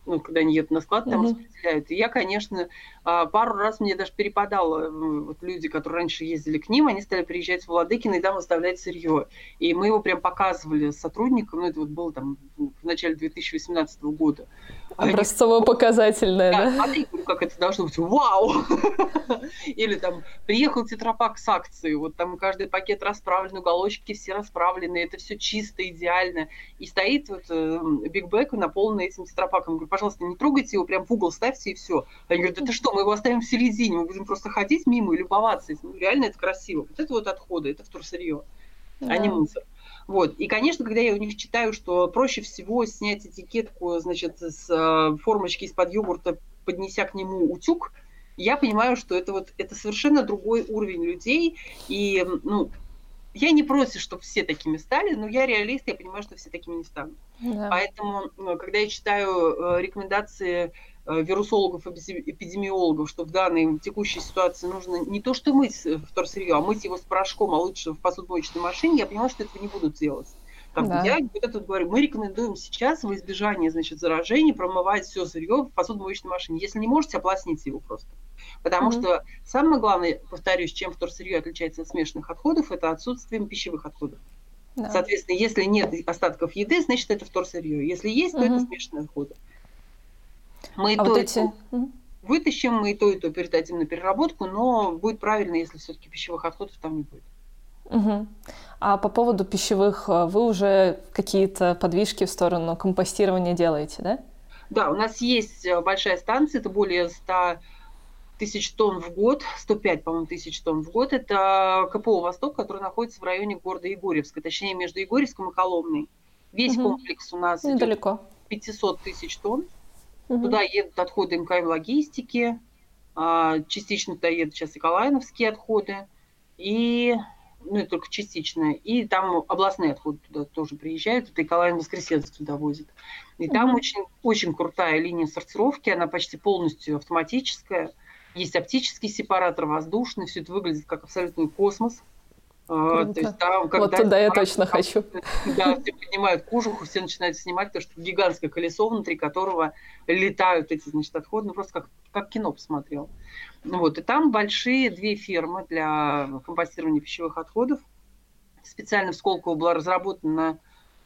Ну, когда они едут на склад, там mm-hmm. распределяют. И я, конечно, а, пару раз мне даже перепадало, вот люди, которые раньше ездили к ним, они стали приезжать в Владыкино и там оставлять сырье. И мы его прям показывали сотрудникам, ну, это вот было там в начале 2018 года. Образцово-показательное, да? да? Смотри, как это должно быть, вау! Или там, приехал тетрапак с акцией, вот там каждый пакет расправлен, уголочки все расправлены, это все чисто, идеально. И стоит вот Биг э, Бэк наполненный этим тетрапаком. Говорю, пожалуйста, не трогайте его, прям в угол ставьте и все. Они говорят, это что, мы его оставим в середине, мы будем просто ходить мимо и любоваться. Ну, реально это красиво. Вот это вот отходы, это вторсырье, да. а не мусор. Вот. И, конечно, когда я у них читаю, что проще всего снять этикетку, значит, с э, формочки из-под йогурта, поднеся к нему утюг, я понимаю, что это вот это совершенно другой уровень людей. И, ну, я не против, чтобы все такими стали, но я реалист, я понимаю, что все такими не станут. Да. Поэтому, э, когда я читаю э, рекомендации вирусологов, эпидемиологов, что в данной текущей ситуации нужно не то, что мыть вторсырье, а мыть его с порошком, а лучше в посудомоечной машине, я понимаю, что этого не будут делать. Там, да. Я вот это говорю, мы рекомендуем сейчас во избежание значит, заражений промывать все сырье в посудомоечной машине. Если не можете, ополосните его просто. Потому mm-hmm. что самое главное, повторюсь, чем вторсырье отличается от смешанных отходов, это отсутствием пищевых отходов. Да. Соответственно, если нет остатков еды, значит это вторсырье. Если есть, то mm-hmm. это смешанные отходы. Мы а то вот эти... вытащим, мы и то, и то передадим на переработку, но будет правильно, если все-таки пищевых отходов там не будет. Угу. А по поводу пищевых, э, вы уже какие-то подвижки в сторону компостирования делаете, да? Да, у нас есть э, большая станция, это более 100 тысяч тонн в год, 105, по-моему, тысяч тонн в год. Это КПО «Восток», который находится в районе города Егорьевска, точнее, между Егорьевском и Коломной. Весь угу. комплекс у нас Недалеко. 500 тысяч тонн. Угу. Туда едут отходы МКМ логистики, а, частично туда едут сейчас и калайновские отходы, и ну, это только частично. И там областные отходы туда тоже приезжают, это и Калайн Воскресенск туда возит. И mm там очень, очень крутая линия сортировки, она почти полностью автоматическая. Есть оптический сепаратор, воздушный, все это выглядит как абсолютный космос. А, то есть там, когда вот туда я точно там, хочу. Да, все поднимают кожуху, все начинают снимать, потому что гигантское колесо, внутри которого летают эти, значит, отходы, ну просто как, как кино посмотрел. Ну, вот, и там большие две фермы для компостирования пищевых отходов. Специально в Сколково была разработана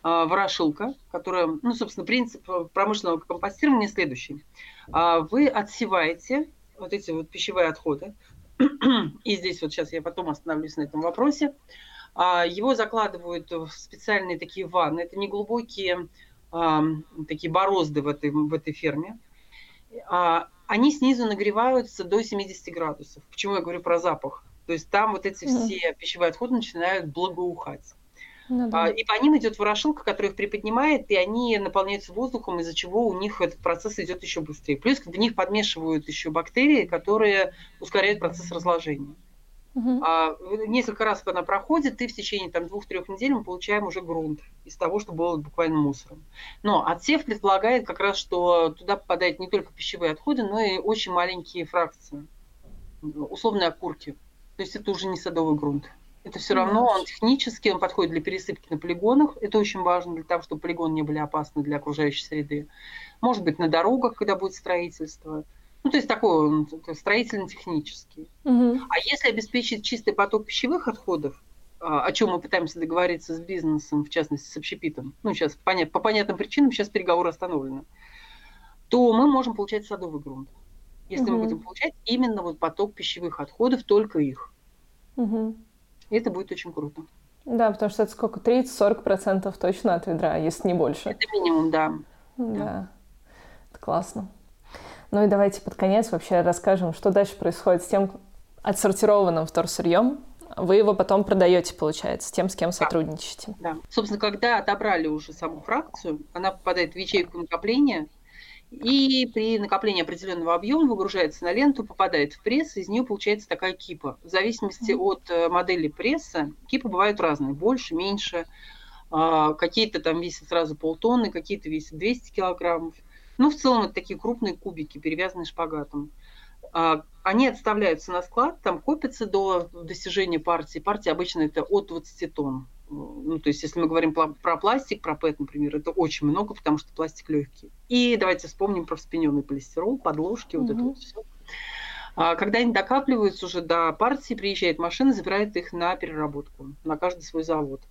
э, ворошилка, которая, ну, собственно, принцип промышленного компостирования следующий. Э, вы отсеваете вот эти вот пищевые отходы, и здесь вот сейчас я потом остановлюсь на этом вопросе, а, его закладывают в специальные такие ванны. Это не глубокие такие борозды в этой, в этой ферме. А, они снизу нагреваются до 70 градусов. Почему я говорю про запах? То есть там вот эти все пищевые отходы начинают благоухать. Ну, да. А, и по ним идет ворошилка, которая их приподнимает, и они наполняются воздухом, из-за чего у них этот процесс идет еще быстрее. Плюс в них подмешивают еще бактерии, которые ускоряют процесс разложения. Угу. А, несколько раз, когда она проходит, и в течение там, двух-трех недель мы получаем уже грунт из того, что было буквально мусором. Но отсев предполагает как раз, что туда попадают не только пищевые отходы, но и очень маленькие фракции, условные окурки. То есть это уже не садовый грунт. Это все равно он технически, он подходит для пересыпки на полигонах. Это очень важно для того, чтобы полигоны не были опасны для окружающей среды. Может быть, на дорогах, когда будет строительство. Ну, то есть такой строительно-технический. Угу. А если обеспечить чистый поток пищевых отходов, а, о чем мы пытаемся договориться с бизнесом, в частности, с общепитом, ну, сейчас понят, по понятным причинам сейчас переговоры остановлены, то мы можем получать садовый грунт. Если угу. мы будем получать именно вот поток пищевых отходов, только их. Угу. И это будет очень круто. Да, потому что это сколько? 30-40% точно от ведра, если не больше. Это минимум, да. Да. да. Это классно. Ну и давайте под конец вообще расскажем, что дальше происходит с тем отсортированным вторсырьем. Вы его потом продаете, получается, тем, с кем сотрудничаете. Да. Собственно, когда отобрали уже саму фракцию, она попадает в ячейку накопления, и при накоплении определенного объема выгружается на ленту, попадает в пресс, из нее получается такая кипа. В зависимости от э, модели пресса, кипы бывают разные, больше, меньше. А, какие-то там весят сразу полтонны, какие-то весят 200 килограммов. Ну, в целом, это такие крупные кубики, перевязанные шпагатом. А, они отставляются на склад, там копятся до достижения партии. Партия обычно это от 20 тонн. Ну, то есть, если мы говорим про пластик, про ПЭТ, например, это очень много, потому что пластик легкий. И давайте вспомним про вспененный полистирол, подложки, mm-hmm. вот это вот все. А когда они докапливаются уже до партии, приезжает машина, забирает их на переработку, на каждый свой завод.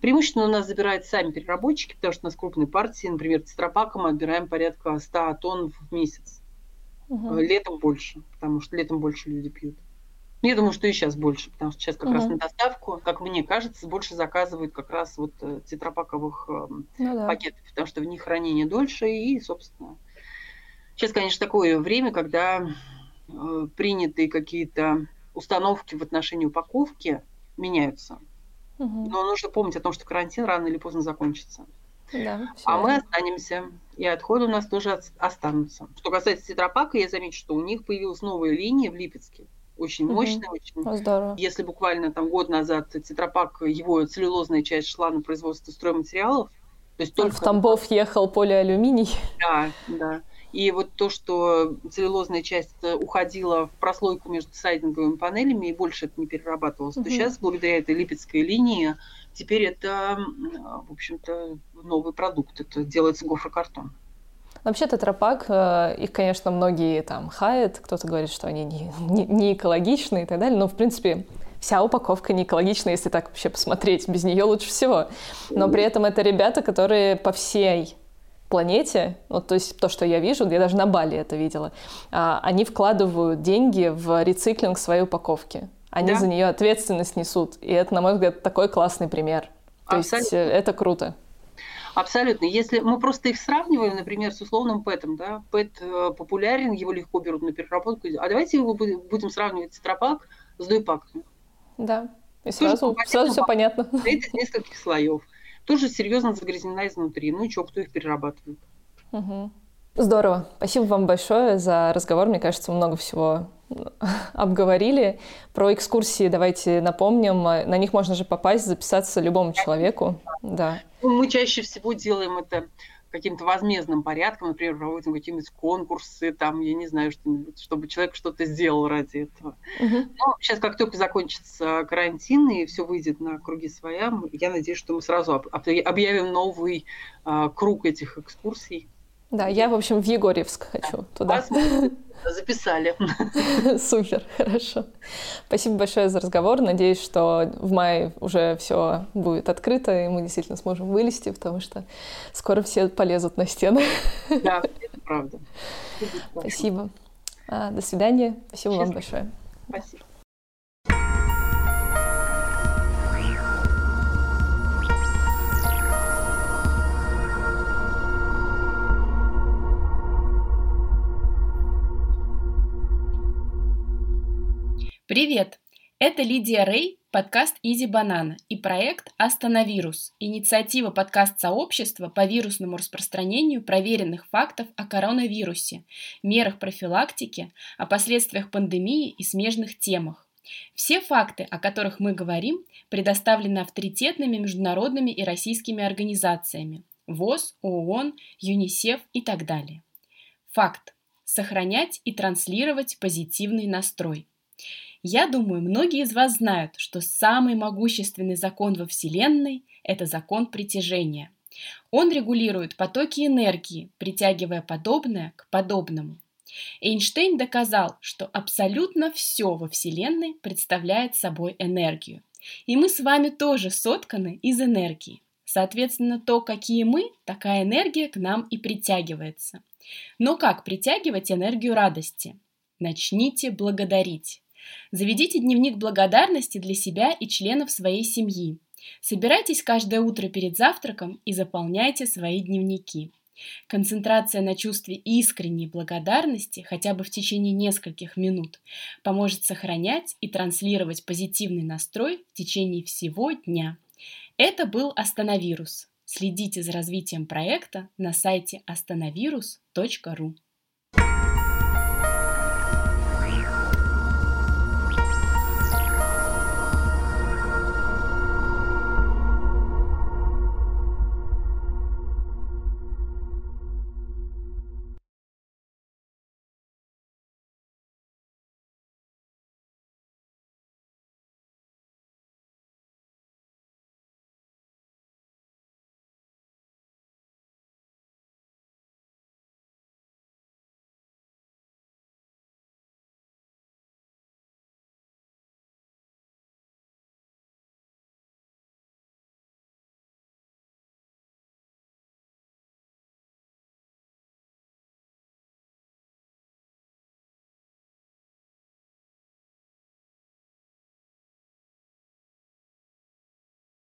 Преимущественно у нас забирают сами переработчики, потому что у нас крупные партии, например, тетрапака мы отбираем порядка 100 тонн в месяц. Угу. Летом больше, потому что летом больше люди пьют. Ну, я думаю, что и сейчас больше, потому что сейчас как угу. раз на доставку, как мне кажется, больше заказывают как раз вот э, тетрапаковых ну, да. пакетов, потому что в них хранение дольше и, собственно, сейчас, конечно, такое время, когда Э, принятые какие-то установки в отношении упаковки меняются. Угу. Но нужно помнить о том, что карантин рано или поздно закончится. Да, а мы останемся, и отходы у нас тоже останутся. Что касается тетрапака, я замечу, что у них появилась новая линия в Липецке, очень угу. мощная, очень. Здорово. Если буквально там год назад тетрапак, его целлюлозная часть шла на производство стройматериалов, то есть только... В Тамбов ехал полиалюминий. Да, да. И вот то, что целлюлозная часть уходила в прослойку между сайдинговыми панелями и больше это не перерабатывалось, угу. то сейчас, благодаря этой липецкой линии, теперь это, в общем-то, новый продукт. Это делается гофрокартон. Вообще тетрапак, э, их, конечно, многие там хаят, кто-то говорит, что они не, не, не экологичны и так далее, но, в принципе, вся упаковка не экологична, если так вообще посмотреть, без нее лучше всего. Но при этом это ребята, которые по всей планете, вот, то есть то, что я вижу, я даже на Бали это видела, а, они вкладывают деньги в рециклинг своей упаковки. Они да. за нее ответственность несут. И это, на мой взгляд, такой классный пример. То Абсолютно. есть э, это круто. Абсолютно. Если мы просто их сравниваем, например, с условным ПЭТом, да, ПЭТ э, популярен, его легко берут на переработку. А давайте его будем сравнивать тетрапак с дуйпаком. Да. И сразу, сразу все понятно. Это из нескольких слоев тоже серьезно загрязнена изнутри. Ну и что, кто их перерабатывает? Угу. Здорово. Спасибо вам большое за разговор. Мне кажется, много всего обговорили. Про экскурсии давайте напомним. На них можно же попасть, записаться любому человеку. Да. Ну, мы чаще всего делаем это каким-то возмездным порядком, например, проводим какие-нибудь конкурсы, там, я не знаю, что-нибудь, чтобы человек что-то сделал ради этого. Угу. Но сейчас, как только закончится карантин и все выйдет на круги своя, я надеюсь, что мы сразу объявим новый а, круг этих экскурсий. Да, я, в общем, в Егорьевск хочу туда. Записали. Супер, хорошо. Спасибо большое за разговор. Надеюсь, что в мае уже все будет открыто, и мы действительно сможем вылезти, потому что скоро все полезут на стены. Да, это правда. Спасибо. А, до свидания. Спасибо Счастливо. вам большое. Спасибо. Привет! Это Лидия Рей, подкаст Изи Банана и проект Остановирус, инициатива подкаст-сообщества по вирусному распространению проверенных фактов о коронавирусе, мерах профилактики, о последствиях пандемии и смежных темах. Все факты, о которых мы говорим, предоставлены авторитетными международными и российскими организациями ВОЗ, ООН, ЮНИСЕФ и так далее. Факт. Сохранять и транслировать позитивный настрой – я думаю, многие из вас знают, что самый могущественный закон во Вселенной – это закон притяжения. Он регулирует потоки энергии, притягивая подобное к подобному. Эйнштейн доказал, что абсолютно все во Вселенной представляет собой энергию. И мы с вами тоже сотканы из энергии. Соответственно, то, какие мы, такая энергия к нам и притягивается. Но как притягивать энергию радости? Начните благодарить. Заведите дневник благодарности для себя и членов своей семьи. Собирайтесь каждое утро перед завтраком и заполняйте свои дневники. Концентрация на чувстве искренней благодарности хотя бы в течение нескольких минут поможет сохранять и транслировать позитивный настрой в течение всего дня. Это был Остановирус. Следите за развитием проекта на сайте остановирус.ру.